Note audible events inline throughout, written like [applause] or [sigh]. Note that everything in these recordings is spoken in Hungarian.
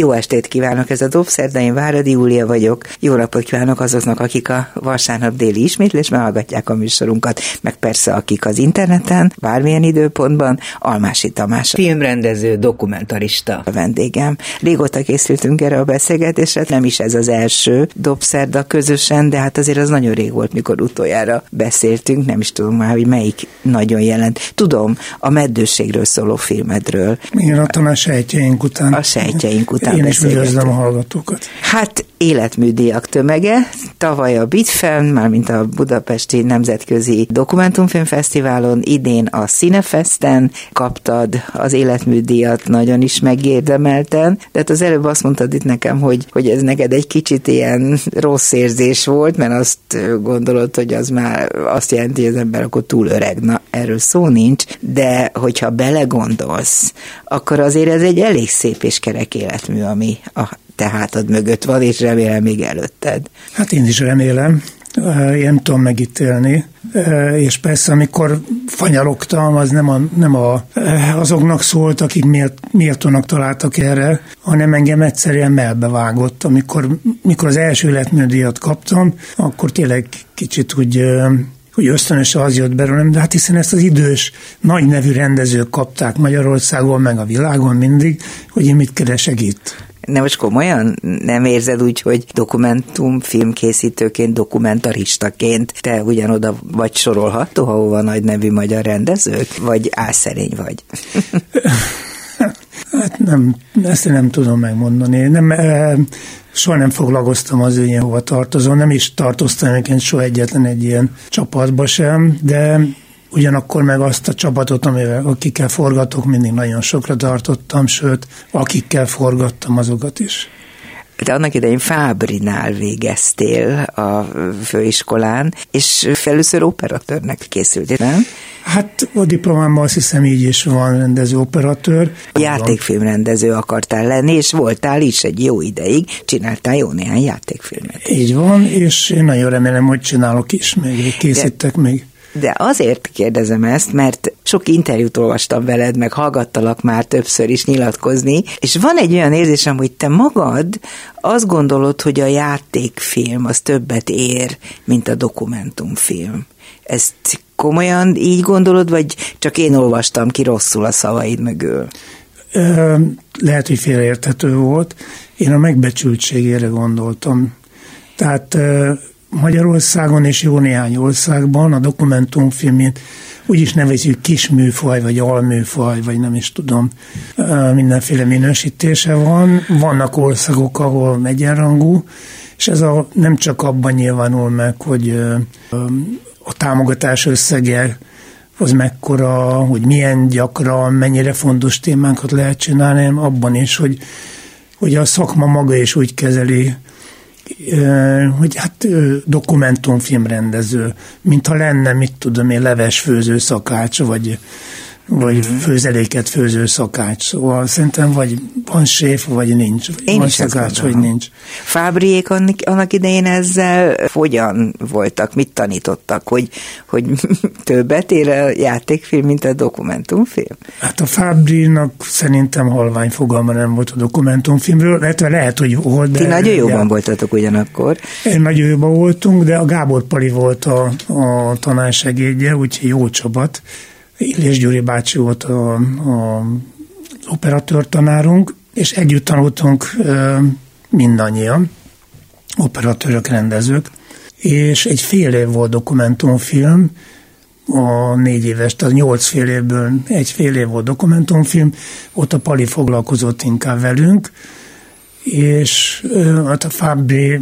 Jó estét kívánok, ez a Dobszerda, én Váradi Júlia vagyok. Jó napot kívánok azoknak, akik a vasárnap déli ismétlésben hallgatják a műsorunkat, meg persze akik az interneten, bármilyen időpontban, Almási Tamás. Filmrendező, dokumentarista a vendégem. Régóta készültünk erre a beszélgetésre, nem is ez az első Dobszerda közösen, de hát azért az nagyon rég volt, mikor utoljára beszéltünk, nem is tudom már, hogy melyik nagyon jelent. Tudom, a meddőségről szóló filmedről. Igen, ott a sejtjeink után. A sejtjeink után után Én is üdvözlöm a hallgatókat. Hát életműdíjak tömege. Tavaly a Bitfilm, mármint a Budapesti Nemzetközi Dokumentumfilmfesztiválon, idén a Cinefesten kaptad az életműdíjat, nagyon is megérdemelten. De hát az előbb azt mondtad itt nekem, hogy, hogy ez neked egy kicsit ilyen rossz érzés volt, mert azt gondolod, hogy az már azt jelenti, hogy az ember akkor túl öreg. Na, erről szó nincs, de hogyha belegondolsz, akkor azért ez egy elég szép és kerek életmű, ami a te hátad mögött van, és remélem még előtted. Hát én is remélem, én nem tudom megítélni, és persze amikor fanyalogtam, az nem, a, nem a, azoknak szólt, akik miért, méltónak találtak erre, hanem engem egyszerűen melbevágott. Amikor mikor az első életműdíjat kaptam, akkor tényleg kicsit úgy hogy ösztönösen az jött belőlem, de hát hiszen ezt az idős, nagy nevű rendezők kapták Magyarországon, meg a világon mindig, hogy én mit keresek itt. Nem most komolyan nem érzed úgy, hogy dokumentum filmkészítőként, dokumentaristaként te ugyanoda vagy sorolható, ahova nagy nevű magyar rendezők, vagy álszerény vagy? [laughs] hát nem, ezt nem tudom megmondani. Nem, soha nem foglalkoztam az, én hova tartozom, nem is tartoztam egyébként soha egyetlen egy ilyen csapatba sem, de ugyanakkor meg azt a csapatot, amivel, akikkel forgatok, mindig nagyon sokra tartottam, sőt, akikkel forgattam azokat is. De annak idején Fábrinál végeztél a főiskolán, és először operatőrnek készültél, nem? Hát a diplomámban azt hiszem így is van rendező operatőr. Játékfilmrendező akartál lenni, és voltál is egy jó ideig, csináltál jó néhány játékfilmet. Így van, és én nagyon remélem, hogy csinálok is még, készítek De... még. De azért kérdezem ezt, mert sok interjút olvastam veled, meg hallgattalak már többször is nyilatkozni, és van egy olyan érzésem, hogy te magad azt gondolod, hogy a játékfilm az többet ér, mint a dokumentumfilm. Ezt komolyan így gondolod, vagy csak én olvastam ki rosszul a szavaid mögül? Lehet, hogy félreérthető volt. Én a megbecsültségére gondoltam. Tehát Magyarországon és jó néhány országban a dokumentumfilmét úgy is nevezzük kisműfaj, vagy alműfaj, vagy nem is tudom, mindenféle minősítése van. Vannak országok, ahol egyenrangú, és ez a, nem csak abban nyilvánul meg, hogy a támogatás összege az mekkora, hogy milyen gyakran, mennyire fontos témákat lehet csinálni, hanem abban is, hogy, hogy a szakma maga is úgy kezeli hogy hát dokumentumfilmrendező, mintha lenne, mit tudom én, levesfőző szakács, vagy vagy főzeléket főző szakács. Szóval szerintem vagy van séf, vagy nincs. Én van is szakács, vagy nincs. Fábriék annak, idején ezzel hogyan voltak, mit tanítottak, hogy, hogy [laughs] többet ér a játékfilm, mint a dokumentumfilm? Hát a Fábrinak szerintem halvány fogalma nem volt a dokumentumfilmről, lehet, lehet hogy volt. De Ti nagyon jóban já... voltatok ugyanakkor. Én nagyon jóban voltunk, de a Gábor Pali volt a, a tanársegédje, úgyhogy jó csapat Illés Gyuri bácsi volt a, a operatőr és együtt tanultunk mindannyian, operatőrök, rendezők, és egy fél év volt dokumentumfilm, a négy éves, tehát nyolc fél évből egy fél év volt dokumentumfilm, ott a Pali foglalkozott inkább velünk, és hát a Fabri,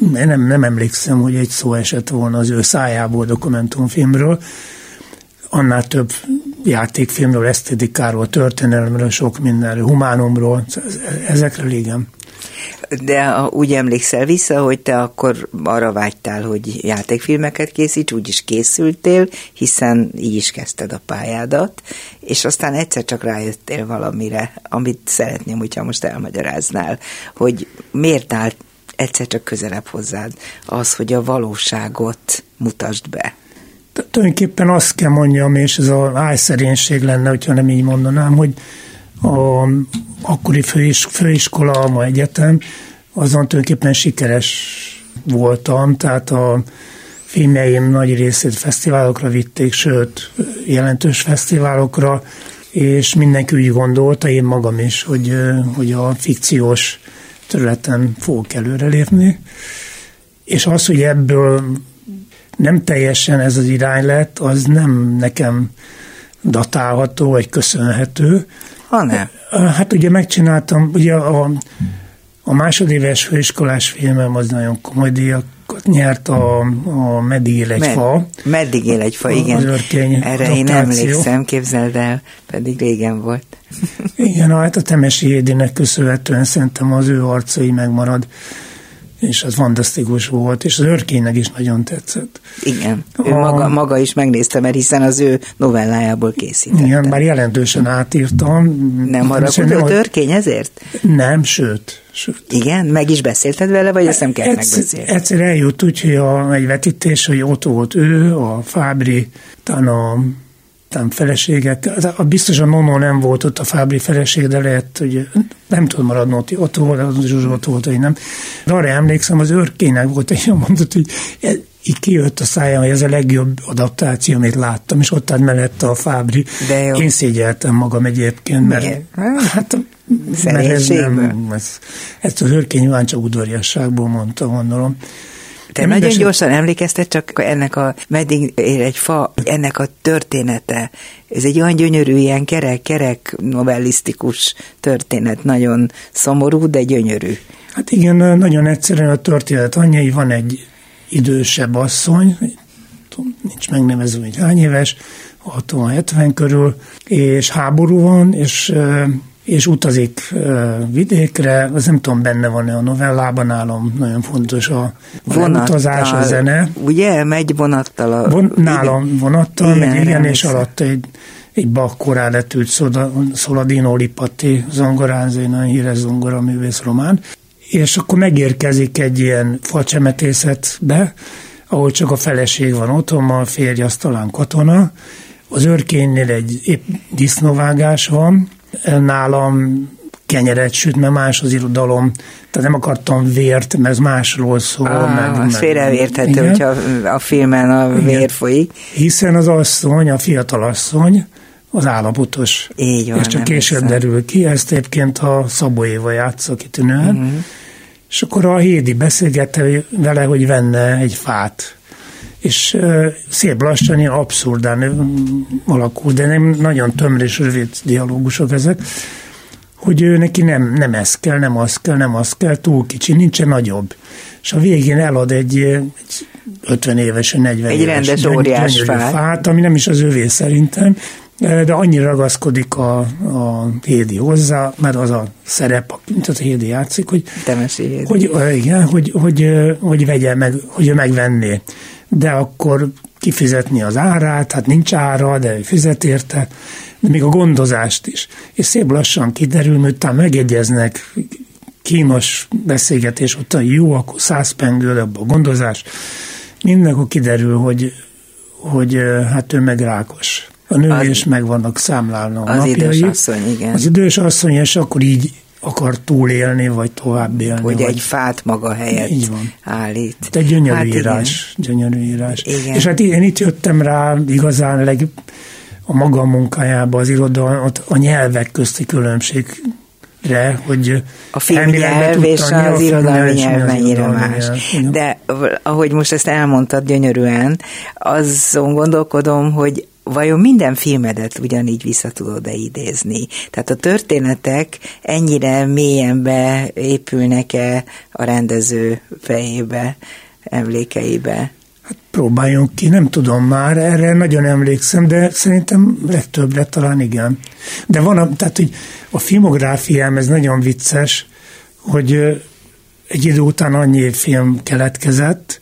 én nem, nem emlékszem, hogy egy szó esett volna az ő szájából dokumentumfilmről, annál több játékfilmről, esztétikáról, történelemről, sok mindenről, humánumról, ezekről igen. De úgy emlékszel vissza, hogy te akkor arra vágytál, hogy játékfilmeket készíts, úgy is készültél, hiszen így is kezdted a pályádat, és aztán egyszer csak rájöttél valamire, amit szeretném, hogyha most elmagyaráznál, hogy miért állt egyszer csak közelebb hozzád az, hogy a valóságot mutasd be. Tulajdonképpen azt kell mondjam, és ez a álszerénység lenne, hogyha nem így mondanám, hogy a akkori főis, főiskola, ma egyetem, azon tulajdonképpen sikeres voltam, tehát a filmjeim nagy részét fesztiválokra vitték, sőt, jelentős fesztiválokra, és mindenki úgy gondolta, én magam is, hogy, hogy a fikciós területen fogok előrelépni, és az, hogy ebből nem teljesen ez az irány lett, az nem nekem datálható, vagy köszönhető. Hanem? Hát ugye megcsináltam, ugye a, a másodéves főiskolás filmem az nagyon komoly díjakat nyert a, a Meddig él egy Med, fa. Meddig él egy fa, igen. Erre adaptáció. én emlékszem, képzeld el, pedig régen volt. igen, hát a Temesi Hédinek köszönhetően szerintem az ő arcai megmarad és az fantasztikus volt, és az örkénynek is nagyon tetszett. Igen, ő a... maga, maga is megnézte, mert hiszen az ő novellájából készítette. Igen, már jelentősen átírtam. Nem haragudott örkény ezért? Nem, sőt, sőt. Igen? Meg is beszélted vele, vagy ezt nem kell egyszer, megbeszélni? Egyszer eljut úgy, hogy a, egy vetítés, hogy ott volt ő, a Fábri, talán a talán feleséget, a biztos a Nono nem volt ott a Fábri feleség, de lehet, hogy nem tud maradni ott, ott volt, az Zsuzsa ott volt, hogy nem. De arra emlékszem, az őrkének volt egy olyan mondat, hogy így kijött a szájam, hogy ez a legjobb adaptáció, amit láttam, és ott állt mellette a Fábri. De jó. Én szégyeltem magam egyébként, mert hát mert ez nem, ez, ezt őrkény nyilván csak udvariasságból mondta, gondolom. Te Én nagyon gyorsan emlékeztet csak ennek a meddig ér egy fa, ennek a története. Ez egy olyan gyönyörű, ilyen kerek-kerek novellisztikus történet, nagyon szomorú, de gyönyörű. Hát igen, nagyon egyszerűen a történet anyai, van egy idősebb asszony, nincs megnevező, hogy hány éves, 60-70 körül, és háború van, és és utazik vidékre, az nem tudom, benne van-e a novellában, nálam nagyon fontos a vonattal, utazás, a zene. Ugye, megy vonattal a... Von, nálam vonattal, igen, megy, igen, és alatt egy, egy bakkorá letült Szoladino Lipati zongorázó, egy nagyon híres zongoraművész román, és akkor megérkezik egy ilyen facsemetészetbe, ahol csak a feleség van otthon, a férj az talán katona, az őrkénynél egy épp disznóvágás van, nálam kenyeret süt, mert más az irodalom, tehát nem akartam vért, mert ez másról szól. Ah, meg, az félreérthető, hogyha a filmen a vér igen. folyik. Hiszen az asszony, a fiatal asszony, az állapotos. Így van, és csak később hiszem. derül ki, ezt egyébként a Szabó Éva játsza kitűnően. Uh-huh. És akkor a Hédi beszélgette vele, hogy venne egy fát és szép lassan, ilyen abszurdán alakul, de nem nagyon tömör és rövid dialógusok ezek, hogy ő neki nem, nem ez kell, nem az kell, nem az kell, túl kicsi, nincsen nagyobb. És a végén elad egy, egy 50 éves, 40 egy éves rendes óriás fát. fát, ami nem is az övé szerintem, de annyira ragaszkodik a, a Hédi hozzá, mert az a szerep, mint az Hédi játszik, hogy, Hédi. hogy, igen, hogy, hogy, hogy, vegye meg, hogy ő megvenné de akkor kifizetni az árát, hát nincs ára, de ő fizet érte, de még a gondozást is. És szép lassan kiderül, hogy utána megegyeznek, kínos beszélgetés után jó, akkor száz pengő a gondozás. Mindenkor kiderül, hogy, hogy hát ő meg rákos. A nő az, is meg vannak számlálva a az napjai. idős asszony, igen. Az idős asszony, és akkor így akar túlélni, vagy tovább élni. Hogy vagy... egy fát maga helyett Így van. állít. De gyönyörű hát írás, igen. gyönyörű írás. Igen. És hát én itt jöttem rá igazán leg, a maga munkájába az irodalmat, a nyelvek közti különbség re, hogy a filmnyelv és az irodalmi nyelv mennyire más. Nyelv. De ahogy most ezt elmondtad gyönyörűen, azon gondolkodom, hogy vajon minden filmedet ugyanígy vissza tudod-e idézni? Tehát a történetek ennyire mélyen beépülnek-e a rendező fejébe, emlékeibe? Hát próbáljunk ki, nem tudom már, erre nagyon emlékszem, de szerintem legtöbbre talán igen. De van, a, tehát hogy a filmográfiám, ez nagyon vicces, hogy egy idő után annyi film keletkezett,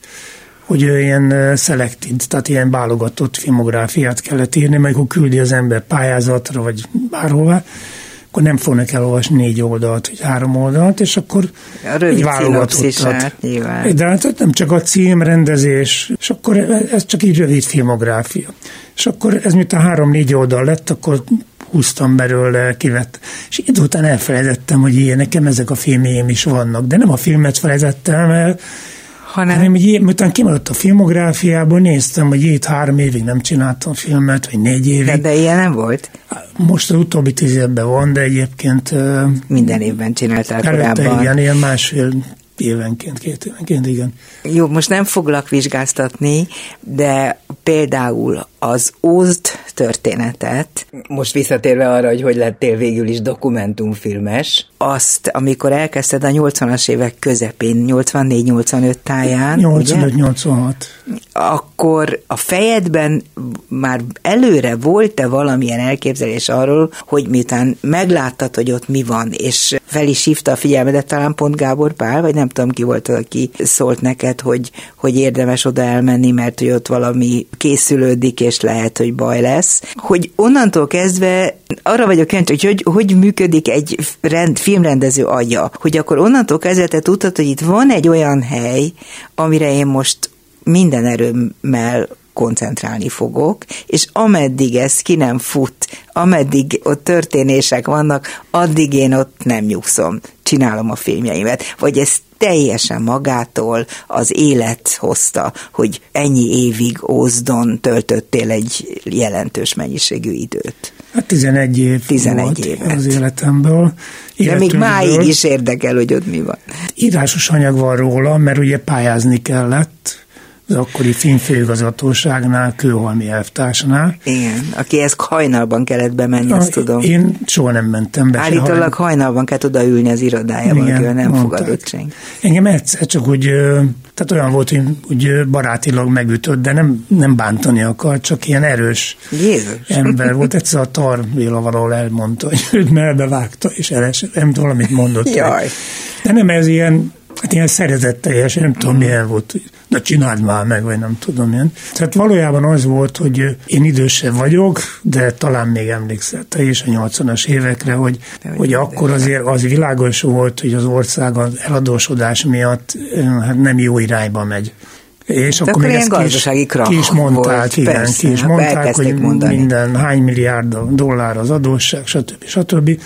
hogy ő ilyen selected, tehát ilyen válogatott filmográfiát kellett írni, meg akkor küldi az ember pályázatra, vagy bárhová, akkor nem fognak elolvasni négy oldalt, vagy három oldalt, és akkor a rövid válogatottat. De hát nem csak a cím, rendezés, és akkor ez csak így rövid filmográfia. És akkor ez mint a három-négy oldal lett, akkor húztam belőle, kivett. És idő után elfelejtettem, hogy ilyen, nekem ezek a filmjeim is vannak, de nem a filmet felejtettem el, hanem, hanem hogy miután kimaradt a filmográfiából, néztem, hogy itt három évig nem csináltam filmet, vagy négy évig. De, de ilyen nem volt? Most az utóbbi tíz évben van, de egyébként... Minden évben csináltál korábban. Igen, ilyen másfél évenként, két évenként, igen. Jó, most nem foglak vizsgáztatni, de például az Ózd történetet, most visszatérve arra, hogy hogy lettél végül is dokumentumfilmes, azt, amikor elkezdted a 80-as évek közepén, 84-85 táján, 85-86. Akkor a fejedben már előre volt-e valamilyen elképzelés arról, hogy miután megláttad, hogy ott mi van, és fel is hívta a figyelmedet talán pont Gábor Pál, vagy nem tudom ki volt, aki szólt neked, hogy, hogy érdemes oda elmenni, mert hogy ott valami készülődik, és lehet, hogy baj lesz. Hogy onnantól kezdve arra vagyok kíváncsi, hogy, hogy hogy működik egy rend, filmrendező agya, hogy akkor onnantól kezdve te tudtad, hogy itt van egy olyan hely, amire én most minden erőmmel koncentrálni fogok, és ameddig ez ki nem fut, ameddig ott történések vannak, addig én ott nem nyugszom, csinálom a filmjeimet. Vagy ez teljesen magától az élet hozta, hogy ennyi évig Ózdon töltöttél egy jelentős mennyiségű időt. Hát 11 év 11 volt évet. az életemből. De még máig is érdekel, hogy ott mi van. Írásos anyag van róla, mert ugye pályázni kellett, az akkori filmfőigazgatóságnál, Kőholmi elvtársnál. Igen, aki ezt hajnalban kellett bemenni, azt tudom. Én soha nem mentem be. Állítólag hajnalban kellett odaülni az irodájában, Igen, nem mondták. fogadott senki. Engem egyszer csak úgy, tehát olyan volt, hogy úgy barátilag megütött, de nem, nem bántani akar, csak ilyen erős Jézus. ember volt. Egyszer a Tar Béla valahol elmondta, hogy őt melbe vágta, és elesett, nem tudom, amit mondott. Jaj. De nem ez ilyen Hát ilyen szeretetteljes, nem tudom milyen volt, de csináld már meg, vagy nem tudom milyen. Tehát valójában az volt, hogy én idősebb vagyok, de talán még emlékszel te is a 80-as évekre, hogy, hogy, hogy akkor azért az világos volt, hogy az ország az eladósodás miatt hát nem jó irányba megy. És akkor, akkor még ezt gazdasági ki is, ki is mondták, volt, igen, persze, ki is hát mondták, hogy mondani. minden hány milliárd dollár az adósság, stb. stb.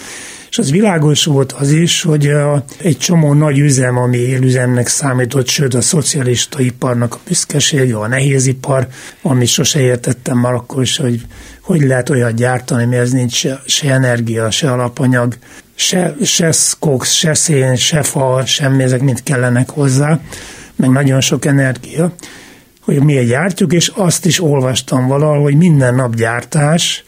És az világos volt az is, hogy egy csomó nagy üzem, ami élüzemnek számított, sőt a szocialista iparnak a büszkesége, a nehézipar, amit sose értettem már akkor is, hogy hogy lehet olyat gyártani, mihez nincs se, se energia, se alapanyag, se, se koks, se szén, se fa, semmi, ezek mind kellenek hozzá, meg nagyon sok energia, hogy mi gyártjuk, és azt is olvastam valahol, hogy minden nap gyártás,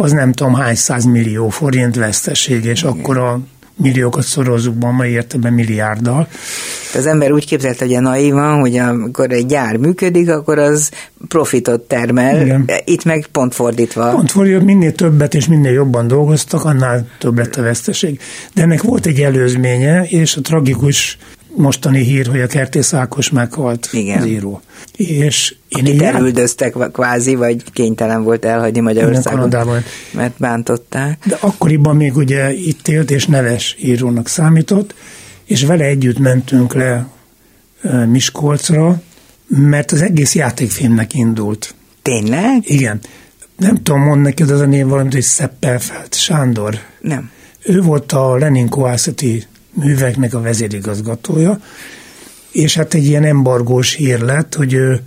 az nem tudom hány millió forint veszteség, és Igen. akkor a milliókat szorozzuk be, mai értelemben milliárddal. Az ember úgy képzelte, hogy a naivan, hogy amikor egy gyár működik, akkor az profitot termel. Igen. Itt meg pont fordítva. Pont fordítva, minél többet és minél jobban dolgoztak, annál több lett a veszteség. De ennek volt egy előzménye, és a tragikus mostani hír, hogy a Kertész Ákos meghalt Igen. az író. És én Akit elüldöztek kvázi, vagy kénytelen volt elhagyni Magyarországon, mert bántották. De akkoriban még ugye itt élt és neves írónak számított, és vele együtt mentünk le Miskolcra, mert az egész játékfilmnek indult. Tényleg? Igen. Nem tudom, mond neked az a név valamit, hogy Szeppelfelt Sándor. Nem. Ő volt a Lenin Koászati műveknek a vezérigazgatója, és hát egy ilyen embargós hír lett, hogy ő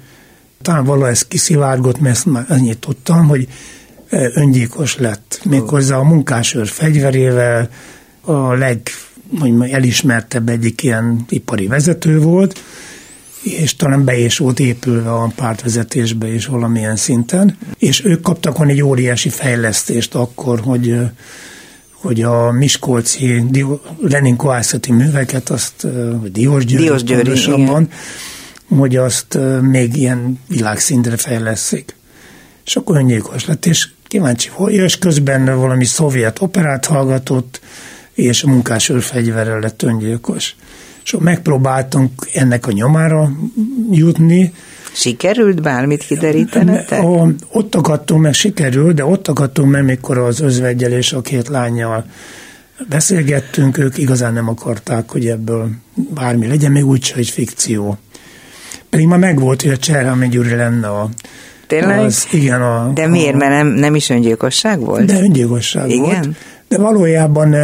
talán valahogy ezt kiszivárgott, mert ezt már annyit tudtam, hogy öngyilkos lett. Méghozzá a munkásőr fegyverével a leg mondjuk, elismertebb egyik ilyen ipari vezető volt, és talán be is volt épülve a pártvezetésbe is valamilyen szinten, és ők kaptak van egy óriási fejlesztést akkor, hogy hogy a Miskolci Lenin koászati műveket, azt, vagy Diós Győri, Diós Győri pontosabban, hogy azt még ilyen világszintre fejleszik. És akkor öngyilkos lett, és kíváncsi volt, és közben valami szovjet operát hallgatott, és a munkásőr fegyverrel lett öngyilkos. és megpróbáltunk ennek a nyomára jutni. Sikerült bármit kiderítenetek? Ott akadtunk meg, sikerült, de ott akadtunk meg, mikor az özvegyel és a két lányjal beszélgettünk, ők igazán nem akarták, hogy ebből bármi legyen, még úgy, hogy fikció. Pedig ma megvolt, hogy a Cserhámi Gyuri lenne a Tényleg? Az, igen. A, De miért? A, mert nem, nem is öngyilkosság volt? De öngyilkosság igen? volt. De valójában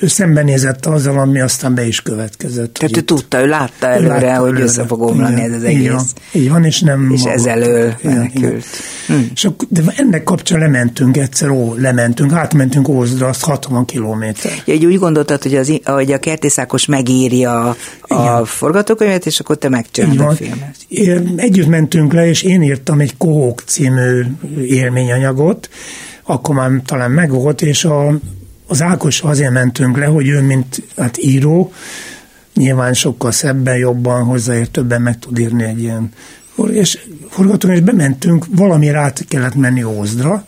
ő szembenézett azzal, ami aztán be is következett. Tehát ő tudta, ő látta előre, látta hogy előre. össze fog omlani ez az egész. Így van, így van és nem... És ez elől menekült. Hm. És akkor, de ennek kapcsán lementünk egyszer, ó, lementünk, átmentünk Ózdra, azt 60 kilométer. Ja, úgy gondoltad, hogy, az, hogy a Kertészákos megírja a forgatókönyvet, és akkor te megcsinálod a filmet. Együtt mentünk le, és én írtam egy Kohók című élményanyagot, akkor már talán megvolt, és a az Ákos azért mentünk le, hogy ő, mint hát író, nyilván sokkal szebben, jobban hozzáért, többen meg tud írni egy ilyen és forgatókönyv, és bementünk, valami át kellett menni Ózdra,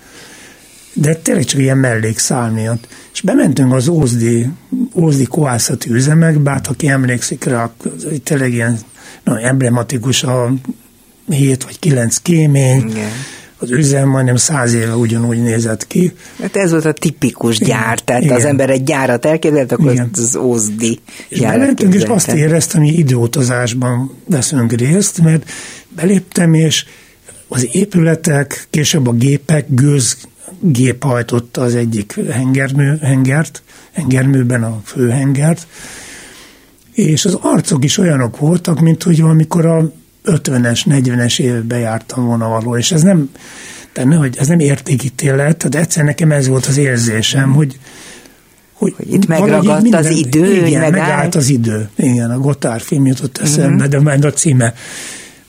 de tényleg csak ilyen mellékszál miatt. És bementünk az Ózdi, Ózdi koászati üzemekbe, hát aki emlékszik rá, tényleg ilyen nagyon emblematikus a hét vagy kilenc kémény, Igen az üzem majdnem száz éve ugyanúgy nézett ki. Hát ez volt a tipikus gyár, tehát Igen. az ember egy gyárat elképzelt, akkor Igen. az Ózdi És bementünk, és azt éreztem, hogy időutazásban veszünk részt, mert beléptem, és az épületek, később a gépek, gőz gép hajtotta az egyik hengermű, hengert, hengerműben a főhengert, és az arcok is olyanok voltak, mint hogy valamikor a 50-es, 40-es évben jártam volna való, és ez nem, de hogy ez nem értékítélet, de egyszer nekem ez volt az érzésem, hogy hogy, hogy itt megragadt minden, az idő, igen, megállt. megállt az idő. Igen, a Gotár film jutott eszembe, uh-huh. de majd a címe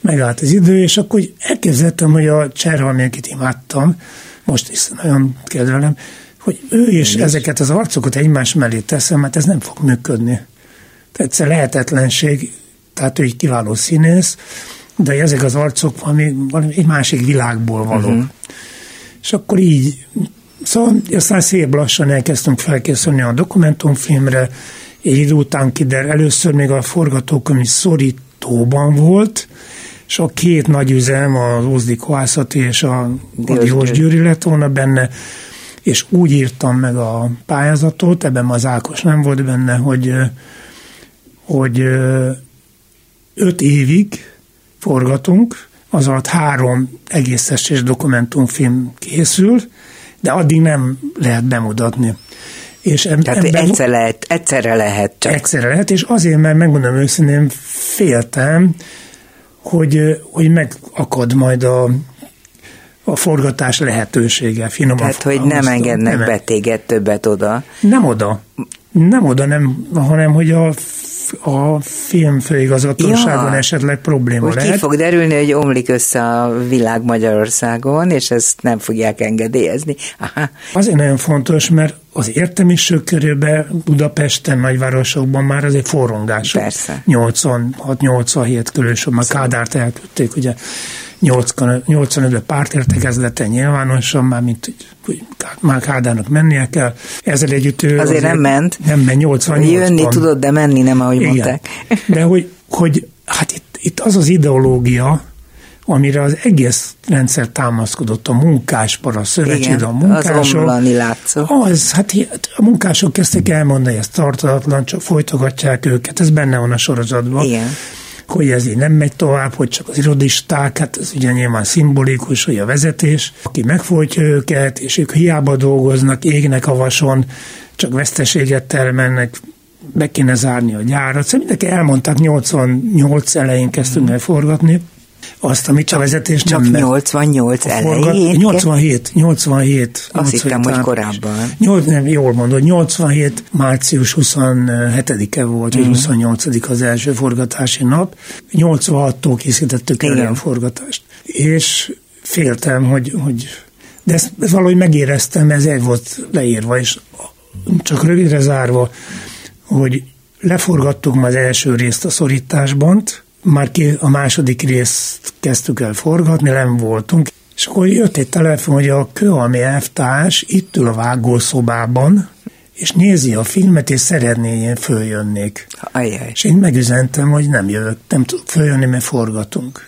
megállt az idő, és akkor elképzeltem, hogy a Cserhalmi, akit imádtam, most is nagyon kedvelem, hogy ő is Én ezeket az arcokat egymás mellé teszem, mert ez nem fog működni. Tehát egyszer lehetetlenség, tehát ő egy kiváló színész, de ezek az arcok valami, valami egy másik világból való. Uh-huh. És akkor így, szóval aztán szép lassan elkezdtünk felkészülni a dokumentumfilmre, egy idő után kider, először még a forgatókönyv szorítóban volt, és a két nagy üzem, az Ózdi Koászati és a Diós Győri lett volna benne, és úgy írtam meg a pályázatot, ebben az Ákos nem volt benne, hogy, hogy öt évig forgatunk, az alatt három egész és dokumentumfilm készül, de addig nem lehet bemutatni. És eb- Tehát ebben, egyszer lehet, egyszerre lehet csak. Egyszerre lehet, és azért, mert megmondom őszintén, féltem, hogy, hogy megakad majd a, a forgatás lehetősége, finoman. Tehát, hogy nem engednek nem, be téged többet oda. Nem oda. Nem oda, nem, hanem hogy a a filmfőigazgatóságon ja, esetleg probléma hogy lehet. ki fog derülni, hogy omlik össze a világ Magyarországon, és ezt nem fogják engedélyezni. Aha. Azért nagyon fontos, mert az értelmiség körülben Budapesten, nagyvárosokban már azért forrongás. Persze. 86-87 körül, már Kádárt elküldték, ugye 85-ben pártértekezlete nyilvánosan, már mint hogy már Kádárnak mennie kell. Ezzel együtt azért, azért nem ment. Nem ment, 88 Jönni tudod, de menni nem, ahogy Igen. mondták. De hogy, hogy hát itt, itt az az ideológia, amire az egész rendszer támaszkodott, a munkáspar, a szövetség, a munkások. Az. Az, hát a munkások kezdtek elmondani, ez tartalatlan, csak folytogatják őket, ez benne van a sorozatban. Igen hogy ez így nem megy tovább, hogy csak az irodisták, hát ez ugye nyilván szimbolikus, hogy a vezetés, aki megfolytja őket, és ők hiába dolgoznak, égnek a vason, csak veszteséget termelnek, be kéne zárni a gyárat. Szóval mindenki elmondták, 88 elején kezdtünk el forgatni, azt, amit a vezetés Csak nem 88 elején? 87, 87. Azt hittem, hogy korábban. 8, nem, jól mondod, 87. március 27-e volt, vagy 28 mhm. az első forgatási nap. 86-tól készítettük el a forgatást. És féltem, hogy, hogy de ezt, ezt valahogy megéreztem, ez egy volt leírva, és csak rövidre zárva, hogy leforgattuk már az első részt a szorításban, már ki a második részt kezdtük el forgatni, nem voltunk, és akkor jött egy telefon, hogy a kőalmi elvtárs itt ül a vágószobában, és nézi a filmet, és szeretné, én följönnék. Ajaj. És én megüzentem, hogy nem jövök, nem tudok följönni, mert forgatunk.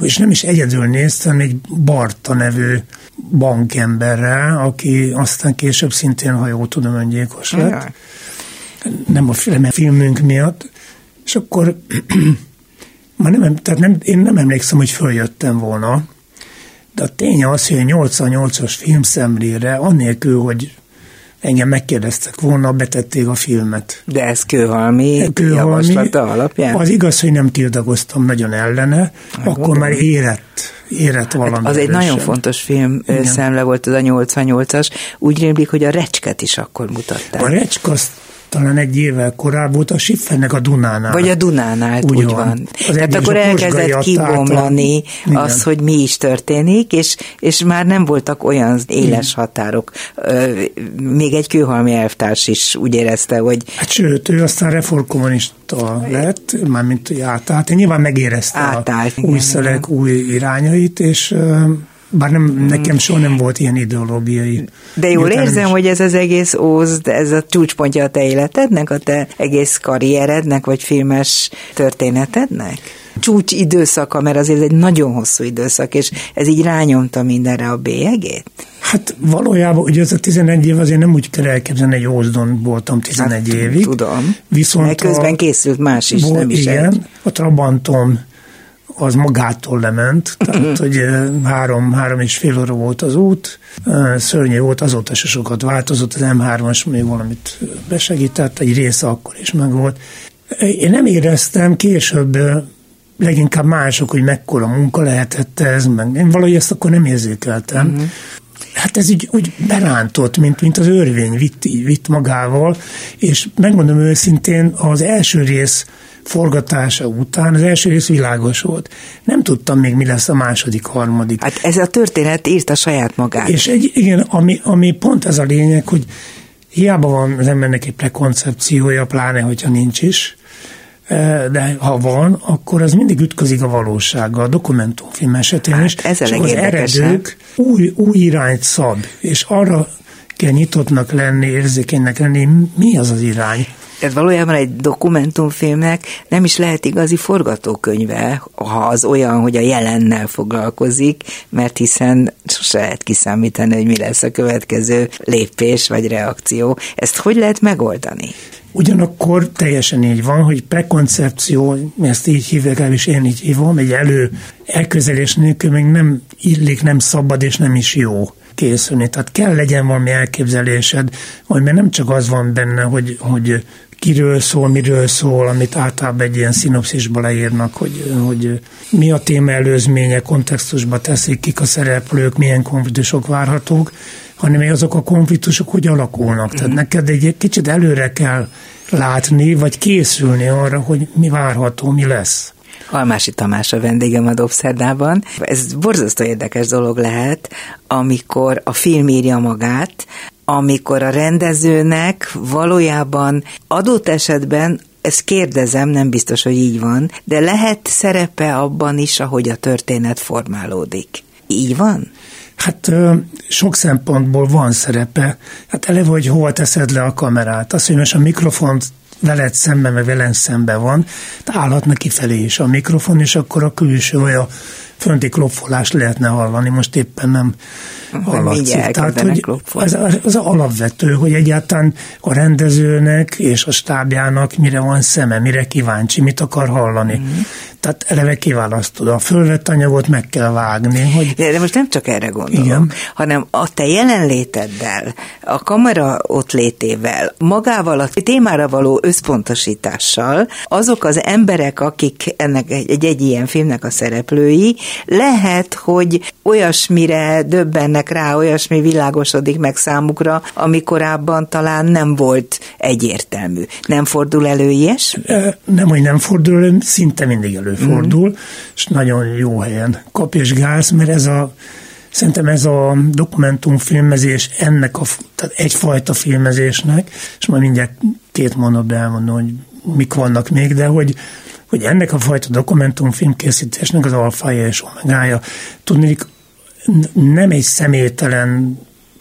És nem is egyedül néztem, egy Barta nevű bankemberrel, aki aztán később szintén, ha jól tudom, öngyilkos lett. Ajaj. Nem a film, a filmünk miatt. És akkor már nem, tehát nem, én nem emlékszem, hogy följöttem volna, de a tény az, hogy a 88-as filmszemlére, annélkül, hogy engem megkérdeztek volna, betették a filmet. De ez kőhalmi, kőhalmi javaslata alapján? Az igaz, hogy nem tiltakoztam nagyon ellene, Meg akkor gondolom. már érett, érett valami. Hát az erősen. egy nagyon fontos film Igen. szemle volt az a 88-as. Úgy rémlik, hogy a Recsket is akkor mutatták. A Recsk azt talán egy évvel korábban volt a Siffernek a Dunánál. Vagy a Dunánál, úgy, úgy van. van. Tehát akkor elkezdett kibomlani az, hogy mi is történik, és, és már nem voltak olyan éles határok. Még egy kőhalmi elvtárs is úgy érezte, hogy... Hát sőt, ő aztán reformkommunista lett, mármint átállt. Nyilván megérezte átállt, a új szelek, új irányait, és bár nem, nekem soha nem volt ilyen ideológiai. De jól érzem, is. hogy ez az egész ózd, ez a csúcspontja a te életednek, a te egész karrierednek, vagy filmes történetednek? Csúcs időszaka, mert azért egy nagyon hosszú időszak, és ez így rányomta mindenre a bélyegét? Hát valójában, ugye ez a 11 év azért nem úgy kell elképzelni, egy ózdon voltam 11 hát, évig. Tudom, viszont mert közben a, készült más is, volt, nem is Igen, egy. a Trabantom az magától lement, tehát hogy három, három és fél óra volt az út, szörnyű volt, azóta se sokat változott, az M3-as még valamit besegített, egy része akkor is meg volt. Én nem éreztem később leginkább mások, hogy mekkora munka lehetett ez, meg én valahogy ezt akkor nem érzékeltem. Uh-huh. Hát ez úgy, úgy berántott, mint, mint az örvény vitt, vitt magával, és megmondom őszintén, az első rész forgatása után az első rész világos volt. Nem tudtam még, mi lesz a második, harmadik. Hát ez a történet írta saját magát. És egy, igen, ami, ami pont ez a lényeg, hogy hiába van az embernek egy prekoncepciója, pláne, hogyha nincs is, e, de ha van, akkor az mindig ütközik a valósággal, a dokumentumfilm esetén hát, is. Ez a az eredők új, új irányt szab, és arra kell nyitottnak lenni, érzékenynek lenni, mi az az irány. Ez valójában egy dokumentumfilmnek nem is lehet igazi forgatókönyve, ha az olyan, hogy a jelennel foglalkozik, mert hiszen sose lehet kiszámítani, hogy mi lesz a következő lépés vagy reakció. Ezt hogy lehet megoldani? Ugyanakkor teljesen így van, hogy prekoncepció, ezt így hívják el, és én így hívom, egy elő elközelés nélkül még nem illik, nem szabad és nem is jó készülni. Tehát kell legyen valami elképzelésed, hogy mert nem csak az van benne, hogy, hogy kiről szól, miről szól, amit általában egy ilyen szinopszisba leírnak, hogy, hogy mi a téma előzménye, kontextusba teszik, kik a szereplők, milyen konfliktusok várhatók, hanem azok a konfliktusok hogy alakulnak. Tehát mhm. neked egy kicsit előre kell látni, vagy készülni arra, hogy mi várható, mi lesz. Almási Tamás a vendégem a Dobszerdában. Ez borzasztó érdekes dolog lehet, amikor a film írja magát, amikor a rendezőnek valójában adott esetben ezt kérdezem, nem biztos, hogy így van, de lehet szerepe abban is, ahogy a történet formálódik. Így van? Hát sok szempontból van szerepe. Hát eleve, hogy hova teszed le a kamerát. Az, hogy most a mikrofont veled szemben, meg velem szemben van, állhatna kifelé is a mikrofon, és akkor a külső, vagy a fönti klopfolást lehetne hallani, most éppen nem hallatszik. Tehát, hogy az, az alapvető, hogy egyáltalán a rendezőnek és a stábjának mire van szeme, mire kíváncsi, mit akar hallani. Mm. Tehát eleve kiválasztod. A fölvett anyagot meg kell vágni. Hogy... De, de most nem csak erre gondolok, Igen. hanem a te jelenléteddel, a kamera ott létével, magával a témára való összpontosítással, azok az emberek, akik ennek egy, egy, egy ilyen filmnek a szereplői, lehet, hogy olyasmire döbbennek rá, olyasmi világosodik meg számukra, ami korábban talán nem volt egyértelmű. Nem fordul elő ilyes? Nem, hogy nem fordul elő, szinte mindig előfordul, mm. és nagyon jó helyen kap és gáz, mert ez a Szerintem ez a dokumentumfilmezés ennek a, tehát egyfajta filmezésnek, és majd mindjárt két mondatban elmondom, hogy mik vannak még, de hogy hogy ennek a fajta dokumentumfilmkészítésnek az alfája és omegája, tudni, nem egy személytelen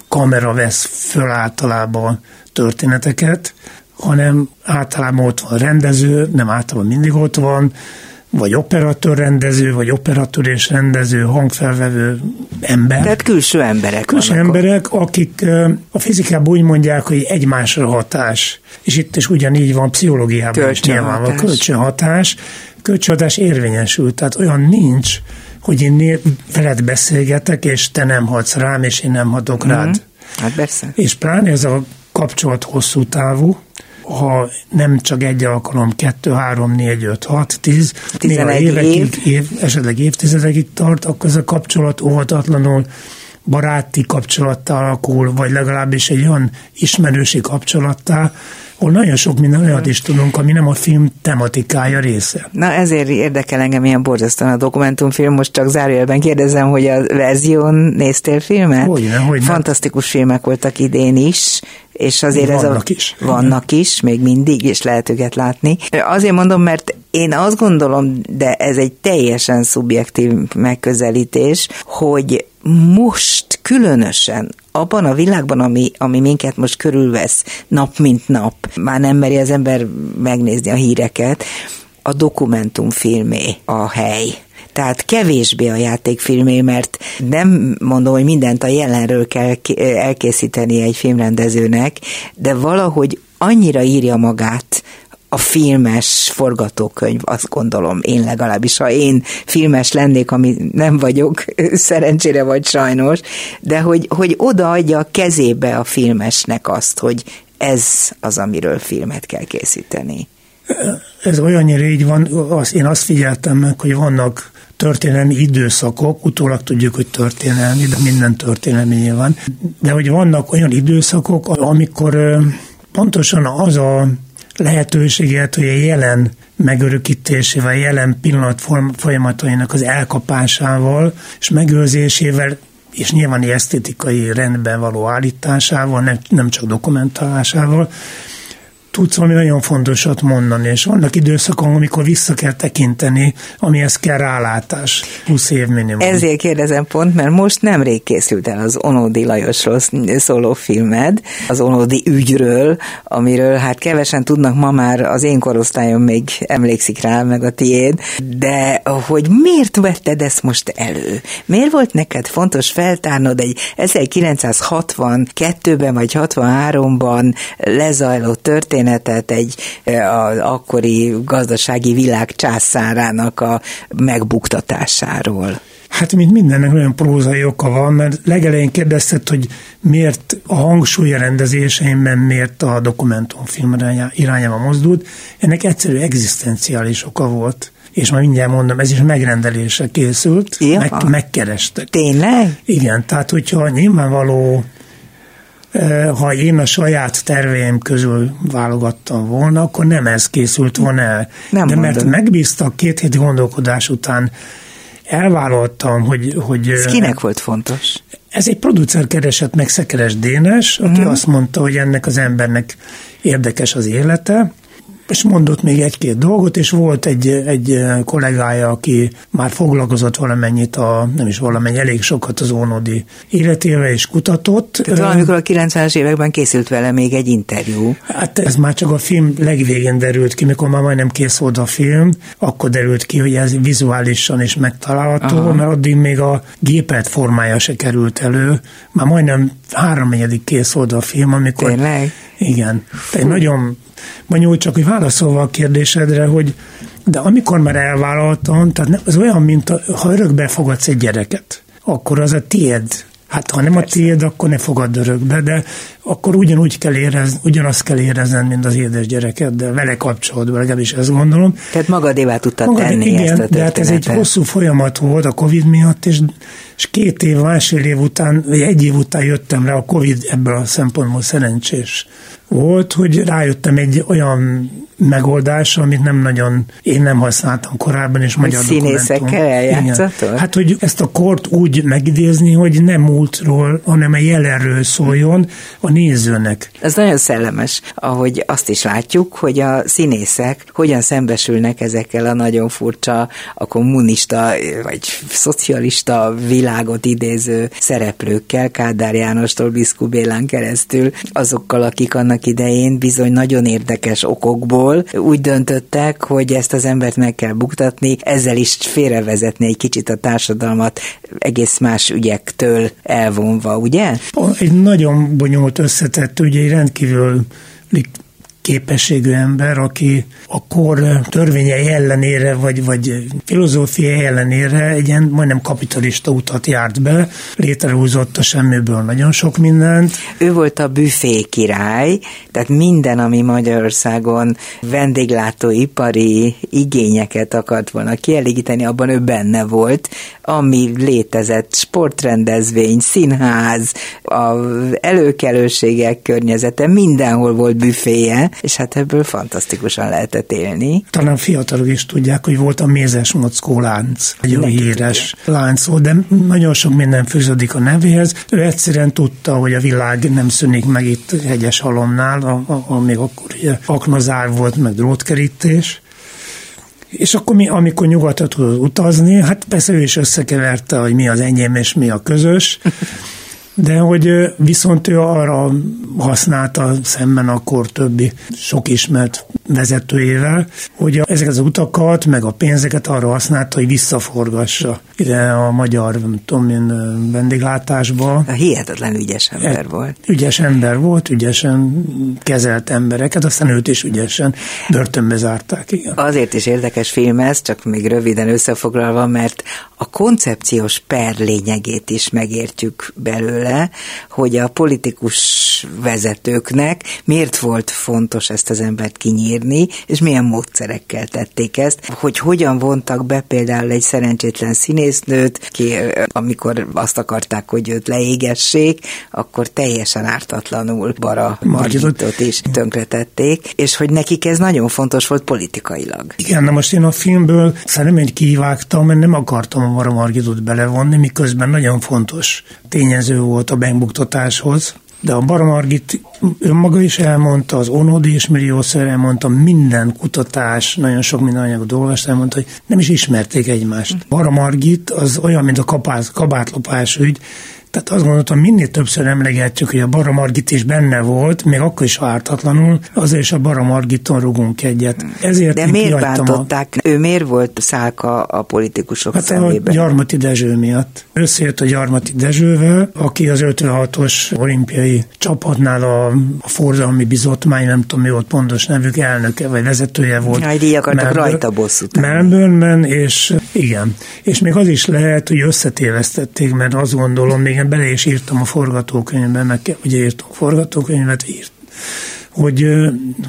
kamera vesz föl általában történeteket, hanem általában ott van rendező, nem általában mindig ott van, vagy operatőr rendező, vagy operatőr és rendező, hangfelvevő ember. Tehát külső emberek Külső vannak emberek, akik a fizikában úgy mondják, hogy egymásra hatás. És itt is ugyanígy van pszichológiában is nyilvánvalóan. Kölcsönhatás. Kölcsönhatás érvényesül, tehát olyan nincs, hogy én veled beszélgetek, és te nem hatsz rám, és én nem hatok mm-hmm. rád. Hát persze. És pláne ez a kapcsolat hosszú távú, ha nem csak egy alkalom, kettő, három, négy, öt, hat, tíz, néha évekig, év. év, esetleg évtizedekig tart, akkor ez a kapcsolat óvatatlanul baráti kapcsolattá alakul, vagy legalábbis egy olyan ismerősi kapcsolattá, ahol nagyon sok minden olyat is tudunk, ami nem a film tematikája része. Na ezért érdekel engem ilyen borzasztóan a dokumentumfilm. Most csak zárójelben kérdezem, hogy a verzión néztél filmet? Hogyne, hogyne. Fantasztikus filmek voltak idén is, és azért vannak ez a, is. Vannak is, még mindig, és lehet őket látni. Azért mondom, mert én azt gondolom, de ez egy teljesen szubjektív megközelítés, hogy most különösen abban a világban, ami, ami minket most körülvesz nap mint nap, már nem meri az ember megnézni a híreket, a dokumentumfilmé a hely. Tehát kevésbé a játékfilmé, mert nem mondom, hogy mindent a jelenről kell elkészíteni egy filmrendezőnek, de valahogy annyira írja magát a filmes forgatókönyv, azt gondolom, én legalábbis, ha én filmes lennék, ami nem vagyok, [laughs] szerencsére vagy sajnos, de hogy, hogy odaadja a kezébe a filmesnek azt, hogy ez az, amiről filmet kell készíteni. Ez olyannyira így van, az, én azt figyeltem meg, hogy vannak történelmi időszakok, utólag tudjuk, hogy történelmi, de minden történelmi nyilván, de hogy vannak olyan időszakok, amikor pontosan az a lehetőséget, hogy a jelen megörökítésével, jelen pillanat folyamatainak az elkapásával és megőrzésével és nyilván esztétikai rendben való állításával, nem, nem csak dokumentálásával, tudsz valami nagyon fontosat mondani, és vannak időszakon, amikor vissza kell tekinteni, amihez kell rálátás, 20 év minimum. Ezért kérdezem pont, mert most nemrég készült el az Onódi Lajosról szóló filmed, az Onódi ügyről, amiről hát kevesen tudnak ma már, az én korosztályom még emlékszik rá, meg a tiéd, de hogy miért vetted ezt most elő? Miért volt neked fontos feltárnod egy 1962-ben vagy 63-ban lezajlott történet történetet egy az akkori gazdasági világ császárának a megbuktatásáról. Hát, mint mindennek nagyon prózai oka van, mert legelején kérdezted, hogy miért a hangsúly rendezéseimben miért a dokumentumfilm irányába mozdult. Ennek egyszerű egzisztenciális oka volt és már mindjárt mondom, ez is megrendelése készült, ja. meg, megkerestek. Tényleg? Igen, tehát hogyha nyilvánvaló ha én a saját terveim közül válogattam volna, akkor nem ez készült volna el. Nem De mert mondom. megbíztak két hét gondolkodás után, elvállaltam, hogy... hogy ez kinek volt fontos? Ez egy producer keresett meg Szekeres Dénes, aki uh-huh. azt mondta, hogy ennek az embernek érdekes az élete, és mondott még egy-két dolgot, és volt egy, egy kollégája, aki már foglalkozott valamennyit, a, nem is valamennyi, elég sokat az Ónodi életével, és kutatott. Tehát valamikor a 90-es években készült vele még egy interjú. Hát ez már csak a film legvégén derült ki, mikor már majdnem kész volt a film, akkor derült ki, hogy ez vizuálisan is megtalálható, Aha. mert addig még a gépet formája se került elő. Már majdnem három kész volt a film, amikor... Tényleg? Igen. Tehát nagyon bonyolult, csak hogy válaszolva a kérdésedre, hogy de amikor már elvállaltam, tehát az olyan, mint a, ha örökbe fogadsz egy gyereket, akkor az a tied. Hát ha nem Persze. a tiéd, akkor ne fogadd örökbe, de akkor ugyanúgy kell érezni, ugyanazt kell érezned, mint az édes gyereket, de vele kapcsolatban, legalábbis ezt gondolom. Tehát magadévá tudtad Magad, tenni igen, ezt a de hát ez egy hosszú folyamat volt a Covid miatt, és, és két év, másfél év után, vagy egy év után jöttem rá, a Covid ebből a szempontból szerencsés volt, hogy rájöttem egy olyan megoldás, amit nem nagyon, én nem használtam korábban, és magyar Színészekkel eljátszattad? Hát, hogy ezt a kort úgy megidézni, hogy nem múltról, hanem a jelenről szóljon a nézőnek. Ez nagyon szellemes, ahogy azt is látjuk, hogy a színészek hogyan szembesülnek ezekkel a nagyon furcsa, a kommunista vagy szocialista világot idéző szereplőkkel, Kádár Jánostól Biszku Bélán keresztül, azokkal, akik annak annak idején bizony nagyon érdekes okokból úgy döntöttek, hogy ezt az embert meg kell buktatni, ezzel is félrevezetni egy kicsit a társadalmat egész más ügyektől elvonva, ugye? Egy nagyon bonyolult összetett, ugye egy rendkívül képességű ember, aki a kor törvényei ellenére, vagy, vagy filozófiai ellenére egy ilyen majdnem kapitalista utat járt be, létrehozott a semmiből nagyon sok mindent. Ő volt a büfé király, tehát minden, ami Magyarországon vendéglátóipari igényeket akart volna kielégíteni, abban ő benne volt, ami létezett, sportrendezvény, színház, az előkelőségek környezete, mindenhol volt büféje, és hát ebből fantasztikusan lehetett élni. Talán fiatalok is tudják, hogy volt a mézes mockó lánc, egy jó híres tudja. lánc volt, de nagyon sok minden fűződik a nevéhez. Ő egyszerűen tudta, hogy a világ nem szűnik meg itt hegyes halomnál, amíg akkor ugye aknazár volt, meg drótkerítés. És akkor mi, amikor nyugatot tudott utazni, hát persze ő is összekeverte, hogy mi az enyém és mi a közös, de hogy viszont ő arra használta szemben akkor többi sok ismert vezetőjével, hogy ezeket az utakat, meg a pénzeket arra használta, hogy visszaforgassa ide a magyar, tudom én, vendéglátásba. A hihetetlen ügyes ember e, volt. Ügyes ember volt, ügyesen kezelt embereket, aztán őt is ügyesen börtönbe zárták, igen. Azért is érdekes film ez, csak még röviden összefoglalva, mert a koncepciós per lényegét is megértjük belőle, hogy a politikus vezetőknek miért volt fontos ezt az embert kinyírni, és milyen módszerekkel tették ezt, hogy hogyan vontak be például egy szerencsétlen színésznőt, ki amikor azt akarták, hogy őt leégessék, akkor teljesen ártatlanul Bara Margitot is tönkretették, és hogy nekik ez nagyon fontos volt politikailag. Igen, na most én a filmből szerintem egy kivágtam, mert nem akartam a Bara Margitot belevonni, miközben nagyon fontos tényező volt a megbuktatáshoz, de a Baramargit önmaga is elmondta, az Onodi és Milliószer elmondta, minden kutatás, nagyon sok minden anyagot olvasta, elmondta, hogy nem is ismerték egymást. Baramargit az olyan, mint a kabát, kabátlopás ügy, tehát azt gondoltam, minél többször emlegetjük, hogy a Bara Margit is benne volt, még akkor is ártatlanul, azért is a Bara Margiton rugunk egyet. Ezért De miért bántották? A... Ő miért volt szálka a politikusok hát szemében? a Gyarmati Dezső miatt. Összejött a Gyarmati Dezsővel, aki az 56-os olimpiai csapatnál a, a forradalmi bizotmány, nem tudom mi volt pontos nevük, elnöke vagy vezetője volt. Jaj, így akartak Melbourne, rajta bosszút. Melbourne-ben, és igen. És még az is lehet, hogy összetévesztették, mert azt gondolom, még én bele is írtam a forgatókönyvben, meg ugye írtam forgatókönyvet, írt, hogy,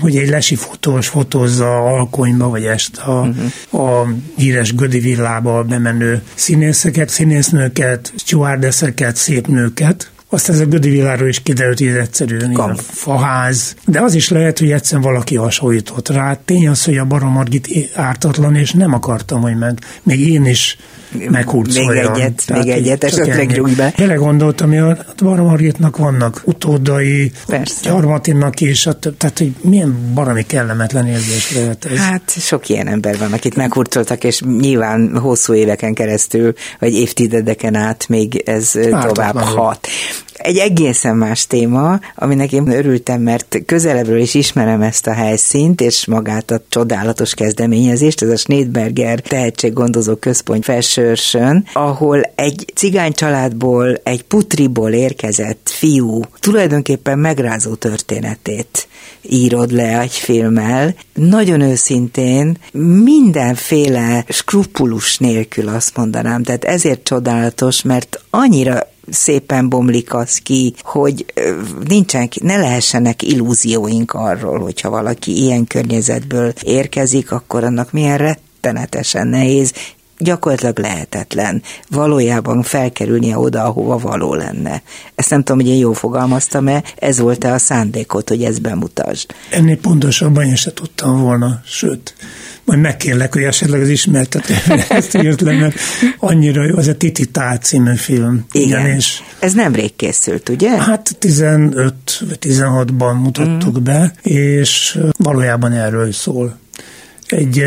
hogy egy lesi fotós fotózza alkonyba, vagy ezt a, uh-huh. a híres Gödi villába bemenő színészeket, színésznőket, stewardesseket, szép nőket, azt ez a Gödi világról is kiderült, hogy egyszerűen a faház. De az is lehet, hogy egyszerűen valaki hasonlított rá. Tény az, hogy a Baromargit ártatlan, és nem akartam, hogy meg, még én is meghurcoljon. Még egyet, Tehát, még egyet, esetleg rúgj be. Bele gondoltam, hogy a Baromargitnak vannak utódai, Persze. Gyarmatinnak is, tehát hogy milyen baromi kellemetlen érzés lehet ez. Hát sok ilyen ember van, akit meghurcoltak, és nyilván hosszú éveken keresztül, vagy évtizedeken át még ez tovább hat. Egy egészen más téma, aminek én örültem, mert közelebbről is ismerem ezt a helyszínt, és magát a csodálatos kezdeményezést, ez a Schneidberger tehetséggondozó központ felsőrsön, ahol egy cigány családból, egy putriból érkezett fiú tulajdonképpen megrázó történetét írod le egy filmmel. Nagyon őszintén, mindenféle skrupulus nélkül azt mondanám, tehát ezért csodálatos, mert annyira szépen bomlik az ki, hogy nincsen, ne lehessenek illúzióink arról, hogyha valaki ilyen környezetből érkezik, akkor annak milyen rettenetesen nehéz, gyakorlatilag lehetetlen valójában felkerülnie oda, ahova való lenne. Ezt nem tudom, hogy én jól fogalmaztam-e, ez volt-e a szándékot, hogy ezt bemutasd? Ennél pontosabban én se tudtam volna, sőt, majd megkérlek, hogy esetleg az ismertető [laughs] ezt írt le, mert annyira jó, az a Titi Tá című film. Igen, és ez nemrég készült, ugye? Hát 15 vagy 16-ban mutattuk mm. be, és valójában erről szól. Egy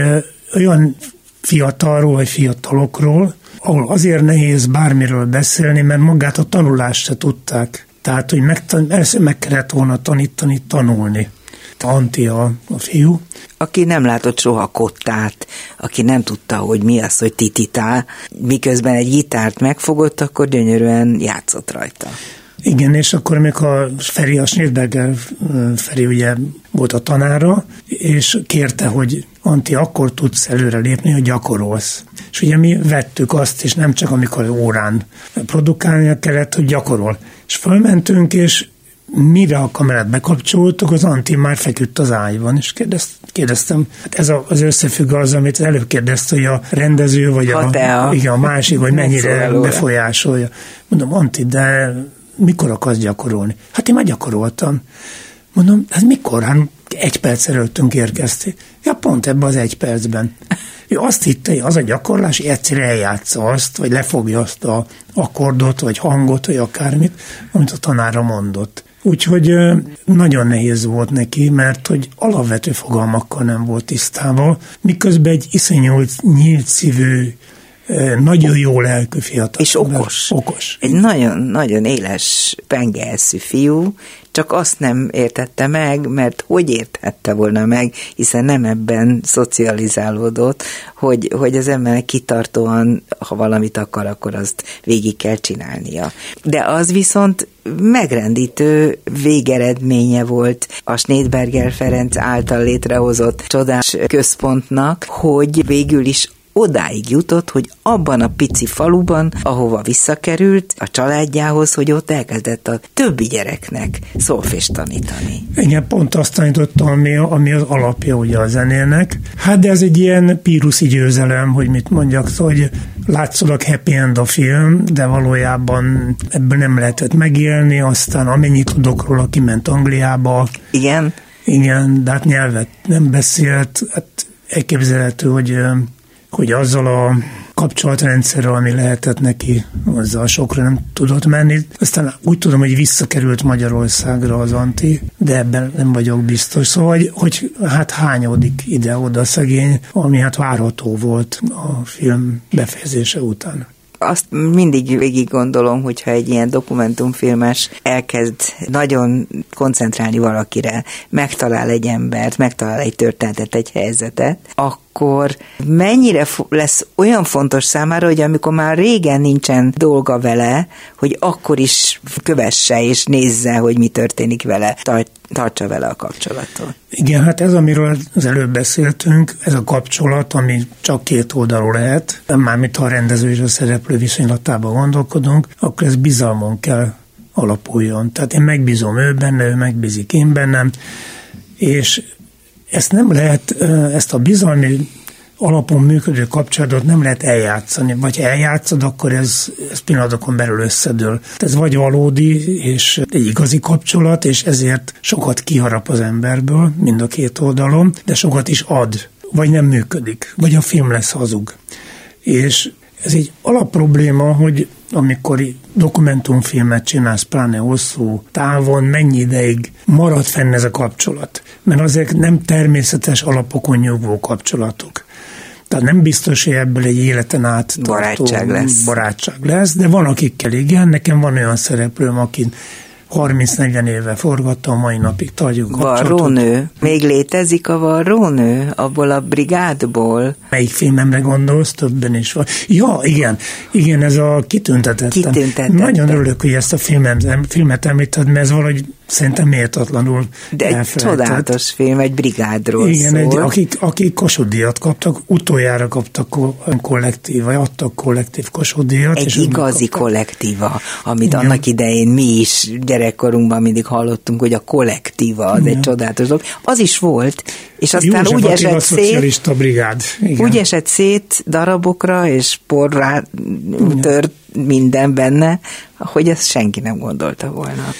olyan fiatalról vagy fiatalokról, ahol azért nehéz bármiről beszélni, mert magát a tanulást se tudták Tehát, hogy meg, meg kellett volna tanítani, tanulni. Anti a, a fiú. Aki nem látott soha kottát, aki nem tudta, hogy mi az, hogy tititál, miközben egy gitárt megfogott, akkor gyönyörűen játszott rajta. Igen, és akkor még a Feri, a Schneidberger Feri ugye volt a tanára, és kérte, hogy Anti, akkor tudsz előre lépni, hogy gyakorolsz. És ugye mi vettük azt, és nem csak amikor órán produkálnia kellett, hogy gyakorol. És fölmentünk, és mire a kamerát bekapcsoltuk, az Anti már feküdt az ágyban, és kérdezt, kérdeztem, hát ez a, az összefügg az, amit előbb kérdezte, hogy a rendező, vagy a, a, igen, a másik, vagy mennyire befolyásolja. Mondom, Anti, de mikor akarsz gyakorolni? Hát én már gyakoroltam. Mondom, ez mikor? Hát egy perc előttünk érkeztél. Ja, pont ebben az egy percben. Ő azt hitte, hogy az a gyakorlás, hogy egyszerűen eljátsza azt, vagy lefogja azt a akkordot, vagy hangot, vagy akármit, amit a tanára mondott. Úgyhogy nagyon nehéz volt neki, mert hogy alapvető fogalmakkal nem volt tisztában, miközben egy iszonyú nyílt szívű nagyon jó lelkű fiatal. És okos. Okos. Egy nagyon-nagyon éles, pengelszű fiú, csak azt nem értette meg, mert hogy értette volna meg, hiszen nem ebben szocializálódott, hogy, hogy az embernek kitartóan, ha valamit akar, akkor azt végig kell csinálnia. De az viszont megrendítő végeredménye volt a Schneidberger Ferenc által létrehozott csodás központnak, hogy végül is odáig jutott, hogy abban a pici faluban, ahova visszakerült a családjához, hogy ott elkezdett a többi gyereknek szolfést tanítani. Igen, pont azt tanítottam, ami, ami az alapja ugye a zenének. Hát de ez egy ilyen píruszi győzelem, hogy mit mondjak, hogy látszólag happy end a film, de valójában ebből nem lehetett megélni, aztán amennyit tudok róla, kiment Angliába. Igen? Igen, de hát nyelvet nem beszélt, hát elképzelhető, hogy hogy azzal a kapcsolatrendszerrel, ami lehetett neki, azzal sokra nem tudott menni. Aztán úgy tudom, hogy visszakerült Magyarországra az Anti, de ebben nem vagyok biztos. Szóval, hogy, hogy hát hányodik ide-oda szegény, ami hát várható volt a film befejezése után azt mindig végig gondolom, hogyha egy ilyen dokumentumfilmes elkezd nagyon koncentrálni valakire, megtalál egy embert, megtalál egy történetet, egy helyzetet, akkor mennyire lesz olyan fontos számára, hogy amikor már régen nincsen dolga vele, hogy akkor is kövesse és nézze, hogy mi történik vele, tartsa vele a kapcsolatot. Igen, hát ez, amiről az előbb beszéltünk, ez a kapcsolat, ami csak két oldalú lehet, mármint ha a rendező és a szereplő viszonylatában gondolkodunk, akkor ez bizalmon kell alapuljon. Tehát én megbízom ő benne, ő megbízik én bennem, és ezt nem lehet, ezt a bizalmi alapon működő kapcsolatot nem lehet eljátszani, vagy eljátszod, akkor ez, ez pillanatokon belül összedől. Ez vagy valódi, és egy igazi kapcsolat, és ezért sokat kiharap az emberből, mind a két oldalon, de sokat is ad, vagy nem működik, vagy a film lesz hazug. És ez egy alapprobléma, hogy amikor dokumentumfilmet csinálsz, pláne hosszú távon, mennyi ideig marad fenn ez a kapcsolat. Mert azért nem természetes alapokon nyugvó kapcsolatok. Tehát nem biztos, hogy ebből egy életen át barátság lesz. barátság lesz, de van akikkel igen, nekem van olyan szereplőm, akin 30-40 éve forgattam, mai napig tartjuk Varrónő. Még létezik a varrónő abból a brigádból? Melyik filmemre gondolsz? Többen is van. Ja, igen. Igen, ez a kitüntetett. Nagyon örülök, hogy ezt a filmet, filmet említed, mert ez valahogy szerintem méltatlanul De egy csodálatos film, egy brigádról Igen, szól. Egy, akik, akik Kossuth kaptak, utoljára kaptak kollektív, vagy adtak kollektív Kossuth Egy és igazi kollektíva, amit Igen. annak idején mi is gyerekkorunkban mindig hallottunk, hogy a kollektíva az Igen. egy csodálatos dolog. Az is volt, és aztán József úgy esett szét, brigád. Igen. úgy esett szét darabokra, és porrá tört minden benne, hogy ezt senki nem gondolta volna.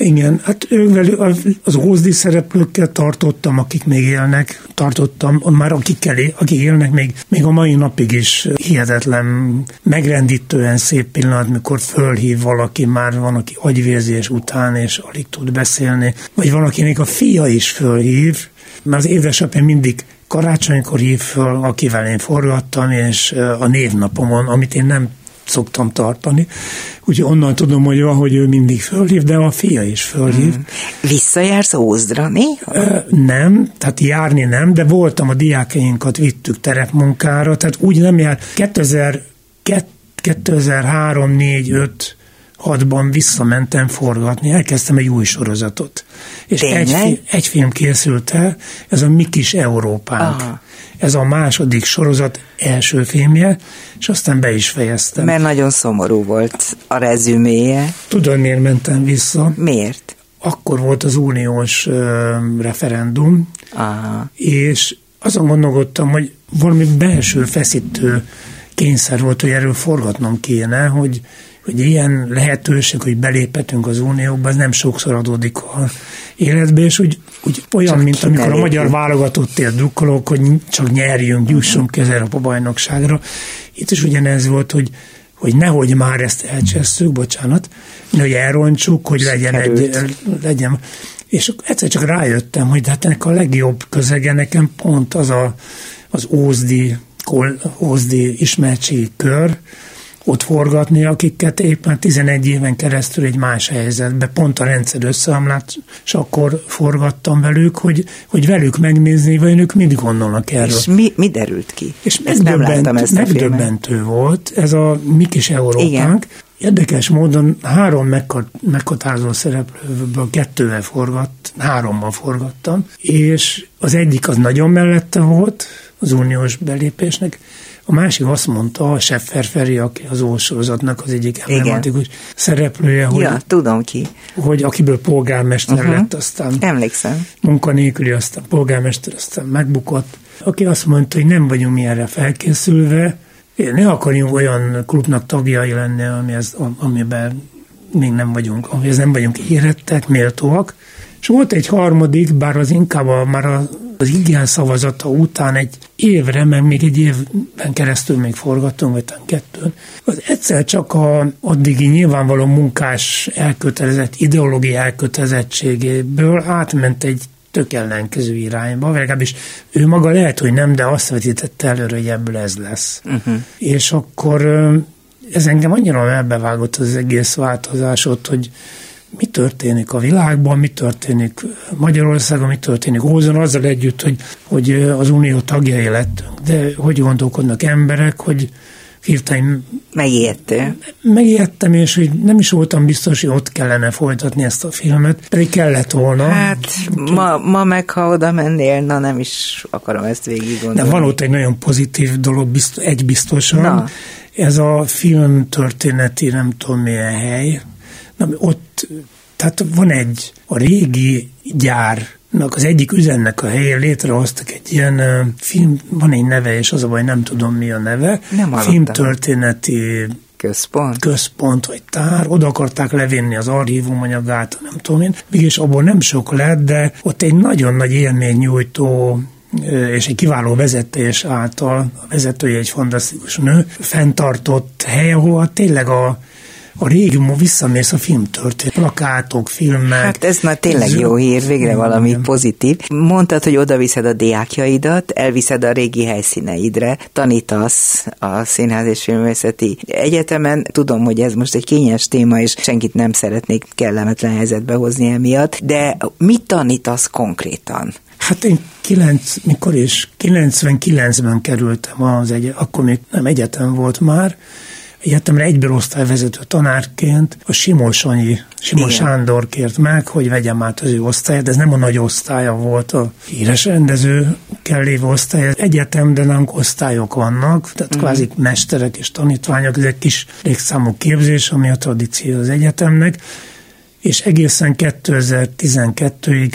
Igen, hát ővel, az ózdi szereplőkkel tartottam, akik még élnek, tartottam, már akikkel, akik élnek még, még a mai napig is hihetetlen, megrendítően szép pillanat, mikor fölhív valaki, már van, aki agyvérzés után, és alig tud beszélni, vagy valakinek a fia is fölhív, mert az édesapja mindig karácsonykor hív föl, akivel én forgattam, és a névnapomon, amit én nem szoktam tartani. Úgyhogy onnan tudom, hogy van, hogy ő mindig fölhív, de a fia is fölhív. Hmm. Visszajársz Ózdra néha? Nem, tehát járni nem, de voltam a diákjainkat, vittük terepmunkára, tehát úgy nem jár. 2000, 2003, 4, 5 hatban visszamentem forgatni, elkezdtem egy új sorozatot. És egy, egy film készült el, ez a Mi kis Európánk. Aha. Ez a második sorozat első filmje, és aztán be is fejeztem. Mert nagyon szomorú volt a rezüméje. Tudod, miért mentem vissza? Miért? Akkor volt az uniós uh, referendum, Aha. és azon gondolkodtam, hogy valami belső feszítő kényszer volt, hogy erről forgatnom kéne, hogy hogy ilyen lehetőség, hogy beléphetünk az Unióba, ez nem sokszor adódik a életbe, és úgy, úgy olyan, csak mint amikor a magyar válogatottért drukkolók, hogy csak nyerjünk, jussunk uh-huh. a bajnokságra. Itt is ugyanez volt, hogy hogy nehogy már ezt elcsesszük, bocsánat, hogy elrontsuk, hogy legyen egy, legyen. És egyszer csak rájöttem, hogy hát ennek a legjobb közege nekem pont az a, az ózdi, ózdi ismertségi kör, ott forgatni, akiket éppen 11 éven keresztül egy más helyzetbe, pont a rendszer összeomlát, és akkor forgattam velük, hogy, hogy velük megnézni, vagy ők mit gondolnak erről. És mi, mi derült ki? És megdöbbent, megdöbbentő volt ez a mi kis Európánk. Igen. Érdekes módon három meghatározó szereplőből kettővel forgatt, hárommal forgattam, és az egyik az nagyon mellette volt, az uniós belépésnek, a másik azt mondta, a Seffer Feri, aki az ósorozatnak az egyik emblematikus szereplője, hogy, ja, tudom ki. hogy akiből polgármester uh-huh. lett, aztán Emlékszem. munkanélküli, aztán polgármester, aztán megbukott, aki azt mondta, hogy nem vagyunk mi erre felkészülve, ne akarjunk olyan klubnak tagjai lenni, ami ez, amiben még nem vagyunk, amihez nem vagyunk érettek, méltóak. És volt egy harmadik, bár az inkább a, már a az igen szavazata után egy évre, meg még egy évben keresztül még forgattunk, vagy talán kettőn, az egyszer csak a addigi nyilvánvaló munkás elkötelezett, ideológiai elkötelezettségéből átment egy tök ellenkező irányba, vagy legalábbis ő maga lehet, hogy nem, de azt vetítette előre, hogy ebből ez lesz. Uh-huh. És akkor ez engem annyira elbevágott az egész változásot, hogy mi történik a világban, mi történik Magyarországon, mi történik Ózon, azzal együtt, hogy, hogy az unió tagjai lettünk. De hogy gondolkodnak emberek, hogy hirtelen... Megijedtél? Megijedtem, és hogy nem is voltam biztos, hogy ott kellene folytatni ezt a filmet, pedig kellett volna. Hát ma, ma meg, ha oda mennél, na nem is akarom ezt végig gondolni. De van ott egy nagyon pozitív dolog, biztos, egy biztosan. Na. Ez a film történeti, nem tudom milyen hely, Na, ott, tehát van egy, a régi gyár az egyik üzennek a helyén létrehoztak egy ilyen uh, film, van egy neve, és az a baj, nem tudom mi a neve. Nem Filmtörténeti központ. központ vagy tár, oda akarták levinni az archívum anyagát, nem tudom én, mégis abból nem sok lett, de ott egy nagyon nagy élmény nyújtó és egy kiváló vezetés által, a vezetője egy fantasztikus nő, fenntartott hely, ahol tényleg a a régiumban visszamész a filmtörténet, plakátok, filmek. Hát ez már tényleg jó hír, végre valami igen. pozitív. Mondtad, hogy oda viszed a diákjaidat, elviszed a régi helyszíneidre, tanítasz a Színház és Filmvészeti Egyetemen. Tudom, hogy ez most egy kényes téma, és senkit nem szeretnék kellemetlen helyzetbe hozni emiatt, de mit tanítasz konkrétan? Hát én 9, mikor is 99-ben kerültem az egy, akkor még nem egyetem volt már, egyetemre egyből osztályvezető tanárként a Simosonyi, Simos Igen. Sándor kért meg, hogy vegyem át az ő osztályát, ez nem a nagy osztálya volt a híres rendező kell lévő osztály. Egyetem, de nem osztályok vannak, tehát mm. kvázi mesterek és tanítványok, ez egy kis légszámú képzés, ami a tradíció az egyetemnek, és egészen 2012-ig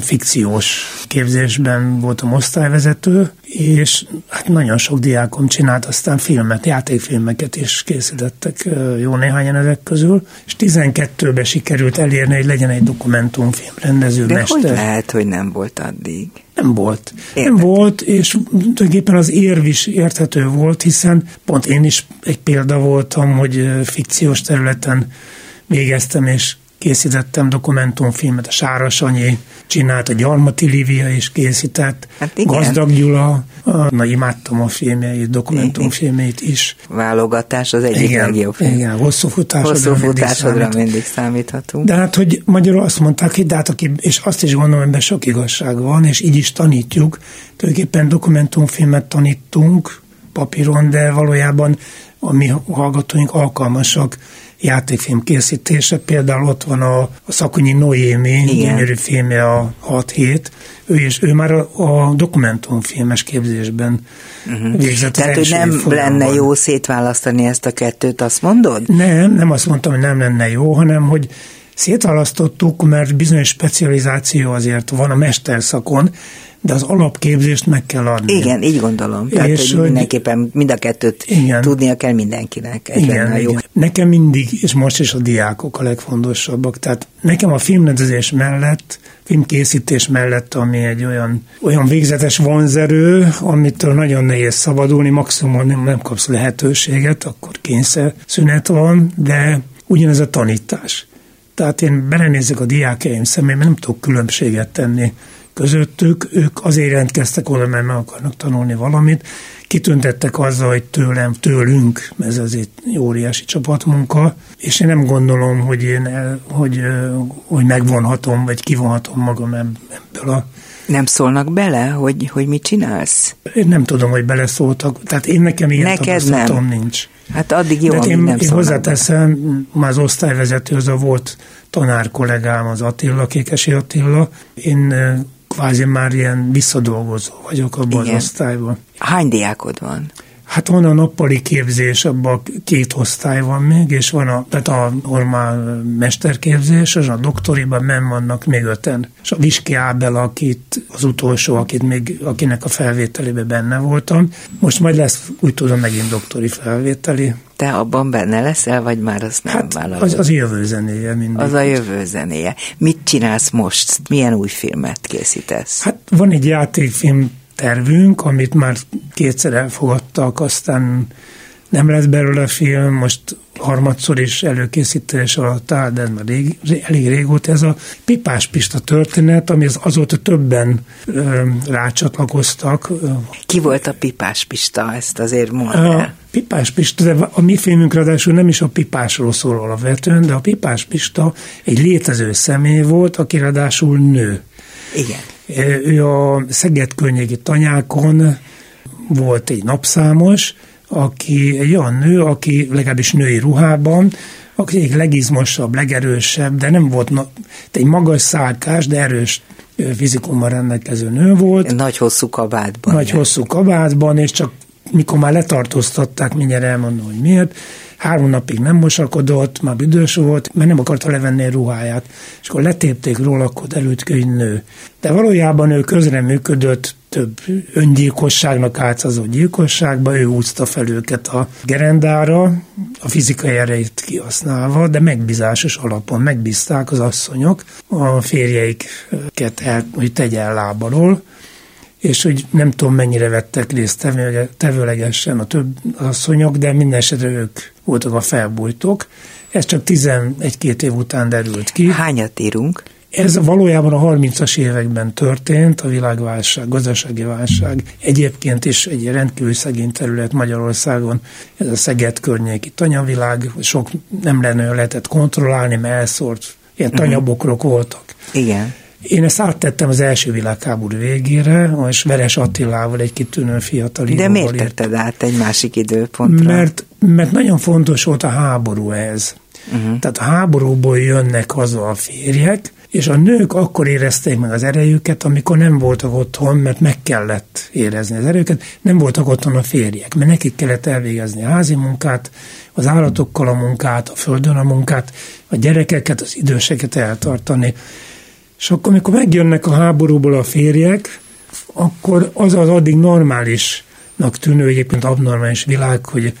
fikciós képzésben voltam osztályvezető, és hát nagyon sok diákom csinált aztán filmet, játékfilmeket is készítettek jó néhányan ezek közül, és 12-ben sikerült elérni, hogy legyen egy dokumentumfilm rendező De mester. hogy lehet, hogy nem volt addig? Nem volt. Értettem. Nem volt, és tulajdonképpen az érv is érthető volt, hiszen pont én is egy példa voltam, hogy fikciós területen végeztem, és készítettem dokumentumfilmet, a Sárasanyi csinált, a Gyarmati Lívia is készített, hát igen. Gazdag Gyula, na imádtam a filmjeit, dokumentumfilmjeit is. Válogatás az egyik igen, legjobb film. Igen, hosszú futásodra, hosszú futásodra mindig, mindig számíthatunk. De hát, hogy magyarul azt mondták, hogy de hát aki, és azt is gondolom, ebben sok igazság van, és így is tanítjuk, tulajdonképpen dokumentumfilmet tanítunk papíron, de valójában a mi hallgatóink alkalmasak játékfilm készítése. Például ott van a, a Szakonyi Noémi, gyönyörű filmje a 6 hét. Ő, is, ő már a, a dokumentumfilmes képzésben uh-huh. végzett Tehát, hogy nem folyamban. lenne jó szétválasztani ezt a kettőt, azt mondod? Nem, nem azt mondtam, hogy nem lenne jó, hanem hogy szétválasztottuk, mert bizonyos specializáció azért van a mesterszakon, de az alapképzést meg kell adni. Igen, így gondolom. Tehát, és hogy mindenképpen mind a kettőt igen, tudnia kell mindenkinek. Ez igen, jó. Igen. Nekem mindig, és most is a diákok a legfontosabbak. Tehát nekem a filmrendezés mellett, filmkészítés mellett, ami egy olyan, olyan végzetes vonzerő, amitől nagyon nehéz szabadulni, maximum nem, nem kapsz lehetőséget, akkor kényszer szünet van, de ugyanez a tanítás. Tehát én belenézek a diákjaim szemébe, nem tudok különbséget tenni közöttük, ők azért jelentkeztek oda, mert meg akarnak tanulni valamit, kitüntettek azzal, hogy tőlem, tőlünk, ez azért óriási csapatmunka, és én nem gondolom, hogy én el, hogy, hogy megvonhatom, vagy kivonhatom magam ebből a nem szólnak bele, hogy, hogy mit csinálsz? Én nem tudom, hogy beleszóltak. Tehát én nekem ilyen Neked nem. nincs. Hát addig jó, De én, nem én hozzáteszem, már az osztályvezető, az a volt tanár kollégám, az Attila, Kékesi Attila. Én kvázi már ilyen visszadolgozó vagyok abban Igen. az osztályban. Hány diákod van? Hát van a nappali képzés, abban két osztály van még, és van a, tehát a normál mesterképzés, és a doktoriban men vannak még öten. És a Viski Ábel, akit, az utolsó, akit még, akinek a felvételében benne voltam. Most majd lesz, úgy tudom, megint doktori felvételi. Te abban benne leszel, vagy már azt nem hát vállalod? Az, az jövő zenéje mindig. Az a jövő zenéje. Mit csinálsz most? Milyen új filmet készítesz? Hát van egy játékfilm tervünk, amit már kétszer elfogadtak, aztán nem lesz belőle film, most harmadszor is előkészítés alatt áll, de már rég, elég régóta ez a Pipás Pista történet, ami az azóta többen ö, rácsatlakoztak. Ki volt a Pipás Pista? Ezt azért mondja. Pipás Pista, de a mi filmünk ráadásul nem is a Pipásról szól alapvetően, de a Pipás Pista egy létező személy volt, aki ráadásul nő. Igen. Ő a Szeged környéki tanyákon volt egy napszámos, aki egy olyan nő, aki legalábbis női ruhában, aki egy legizmosabb, legerősebb, de nem volt na, egy magas szálkás, de erős fizikummal rendelkező nő volt. Nagy hosszú kabátban. Nagy hosszú kabátban, és csak mikor már letartóztatták, mindjárt elmondom, hogy miért, három napig nem mosakodott, már büdös volt, mert nem akarta levenni a ruháját. És akkor letépték róla, akkor hogy nő. De valójában ő közreműködött több öngyilkosságnak átszázott gyilkosságba, ő úszta fel őket a gerendára, a fizikai erejét kihasználva, de megbízásos alapon megbízták az asszonyok a férjeiket, el, hogy tegye el lábalól, és hogy nem tudom mennyire vettek részt tevőlegesen a több asszonyok, de minden esetre ők voltak a felbújtók. Ez csak 11-két év után derült ki. Hányat írunk? Ez valójában a 30-as években történt, a világválság, gazdasági válság. Egyébként is egy rendkívül szegény terület Magyarországon, ez a Szeged környéki tanyavilág, sok nem lenne lehetett kontrollálni, mert elszórt, ilyen uh-huh. tanyabokrok voltak. Igen. Én ezt áttettem az első világháború végére, és Veres Attilával egy kitűnő fiatal De miért tetted át egy másik időpontra? Mert, mert nagyon fontos volt a háború ez. Uh-huh. Tehát a háborúból jönnek haza a férjek, és a nők akkor érezték meg az erejüket, amikor nem voltak otthon, mert meg kellett érezni az erejüket, nem voltak otthon a férjek, mert nekik kellett elvégezni a házi munkát, az állatokkal a munkát, a földön a munkát, a gyerekeket, az időseket eltartani. És akkor, amikor megjönnek a háborúból a férjek, akkor az az addig normálisnak tűnő, egyébként abnormális világ, hogy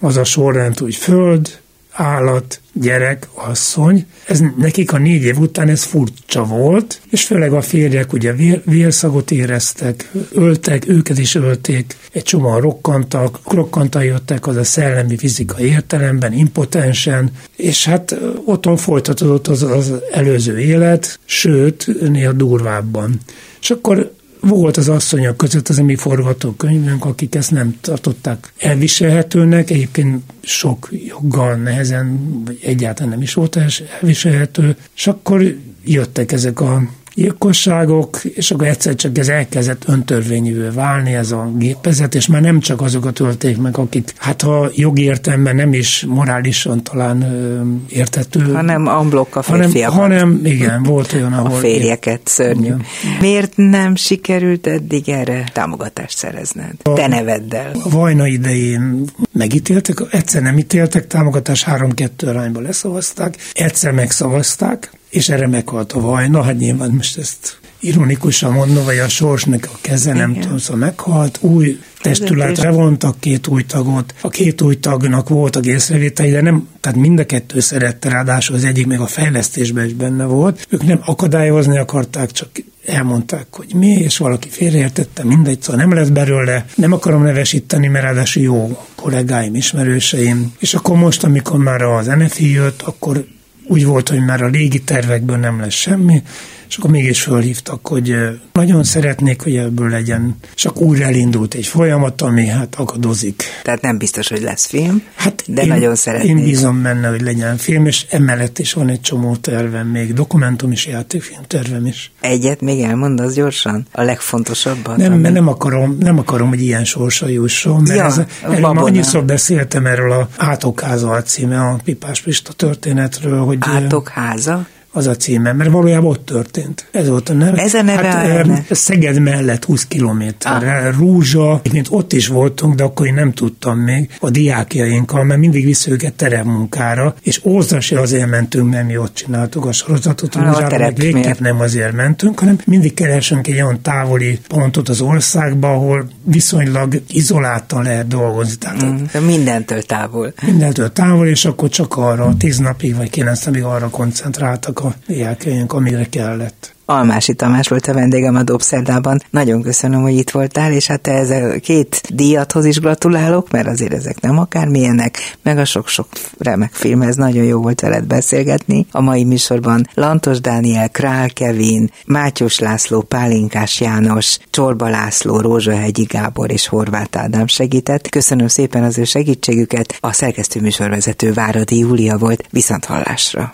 az a sorrend, hogy föld, állat, gyerek, asszony. Ez nekik a négy év után ez furcsa volt, és főleg a férjek ugye vér, vérszagot éreztek, öltek, őket is ölték, egy csomóan rokkantak, rokkantan jöttek az a szellemi, fizikai értelemben, impotensen, és hát otthon folytatódott az, az előző élet, sőt, néha durvábban. És akkor volt az asszonyok között az a mi forgatókönyvünk, akik ezt nem tartották elviselhetőnek, egyébként sok joggal nehezen, vagy egyáltalán nem is volt elviselhető, és akkor jöttek ezek a gyilkosságok, és akkor egyszer csak ez elkezdett öntörvényűvé válni, ez a gépezet, és már nem csak azokat ölték meg, akik, hát ha jogi értelemben nem is morálisan talán ö, értető. Hanem amblok a férfiakat. Hanem, hanem, igen, volt olyan, ahol... A férjeket, szörnyű. Igen. Miért nem sikerült eddig erre támogatást szerezned? A, Te neveddel. A vajna idején megítéltek, egyszer nem ítéltek, támogatás 3-2 arányba leszavazták, egyszer megszavazták, és erre meghalt a vajna, hát nyilván most ezt ironikusan mondom, vagy a sorsnak a keze, nem Igen. tudom, szóval meghalt, új testületre vontak két új tagot, a két új tagnak voltak észrevételi, de nem, tehát mind a kettő szerette, ráadásul az egyik még a fejlesztésben is benne volt. Ők nem akadályozni akarták, csak elmondták, hogy mi, és valaki félreértette, mindegy, szóval nem lesz belőle, nem akarom nevesíteni, mert ráadásul jó kollégáim, ismerőseim. És akkor most, amikor már az NFI jött, akkor úgy volt, hogy már a légi tervekből nem lesz semmi, és akkor mégis fölhívtak, hogy nagyon szeretnék, hogy ebből legyen, és akkor újra elindult egy folyamat, ami hát akadozik. Tehát nem biztos, hogy lesz film, hát de én, nagyon szeretnék. Én bízom benne, hogy legyen film, és emellett is van egy csomó tervem, még dokumentum is, játékfilm tervem is. Egyet még elmondasz gyorsan? A legfontosabbat? Nem, ami... mert nem akarom, nem akarom, hogy ilyen sorsa jusson, mert ja, ez, erről annyiszor beszéltem erről a Átokháza címe, a Pipás Pista történetről, hogy... Átokháza? Az a címe, mert valójában ott történt. Ez volt a neve. Ez a neve hát, a Szeged mellett 20 kilométerre. Ah. Rúzsa, mint ott is voltunk, de akkor én nem tudtam még a diákjainkkal, mert mindig vissza őket teremmunkára, és Ózra se azért mentünk, mert mi ott csináltuk a sorozatot, a Rúzsára meg végképp nem azért mentünk, hanem mindig keresünk egy olyan távoli pontot az országba, ahol viszonylag izoláltan lehet dolgozni. Tehát mm, mindentől távol. Mindentől távol, és akkor csak arra, tíz napig vagy kilenc napig arra koncentráltak a diákjaink, amire kellett. Almási Tamás volt a vendégem a Dobszerdában. Nagyon köszönöm, hogy itt voltál, és hát ez a két díjathoz is gratulálok, mert azért ezek nem akármilyenek, meg a sok-sok remek filmhez nagyon jó volt veled beszélgetni. A mai műsorban Lantos Dániel, Král Kevin, Mátyos László, Pálinkás János, Csorba László, Rózsahegyi Gábor és Horváth Ádám segített. Köszönöm szépen az ő segítségüket. A szerkesztő műsorvezető Váradi Júlia volt. Viszont hallásra!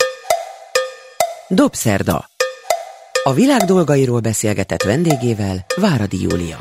Dobszerda. A világ dolgairól beszélgetett vendégével Váradi Júlia.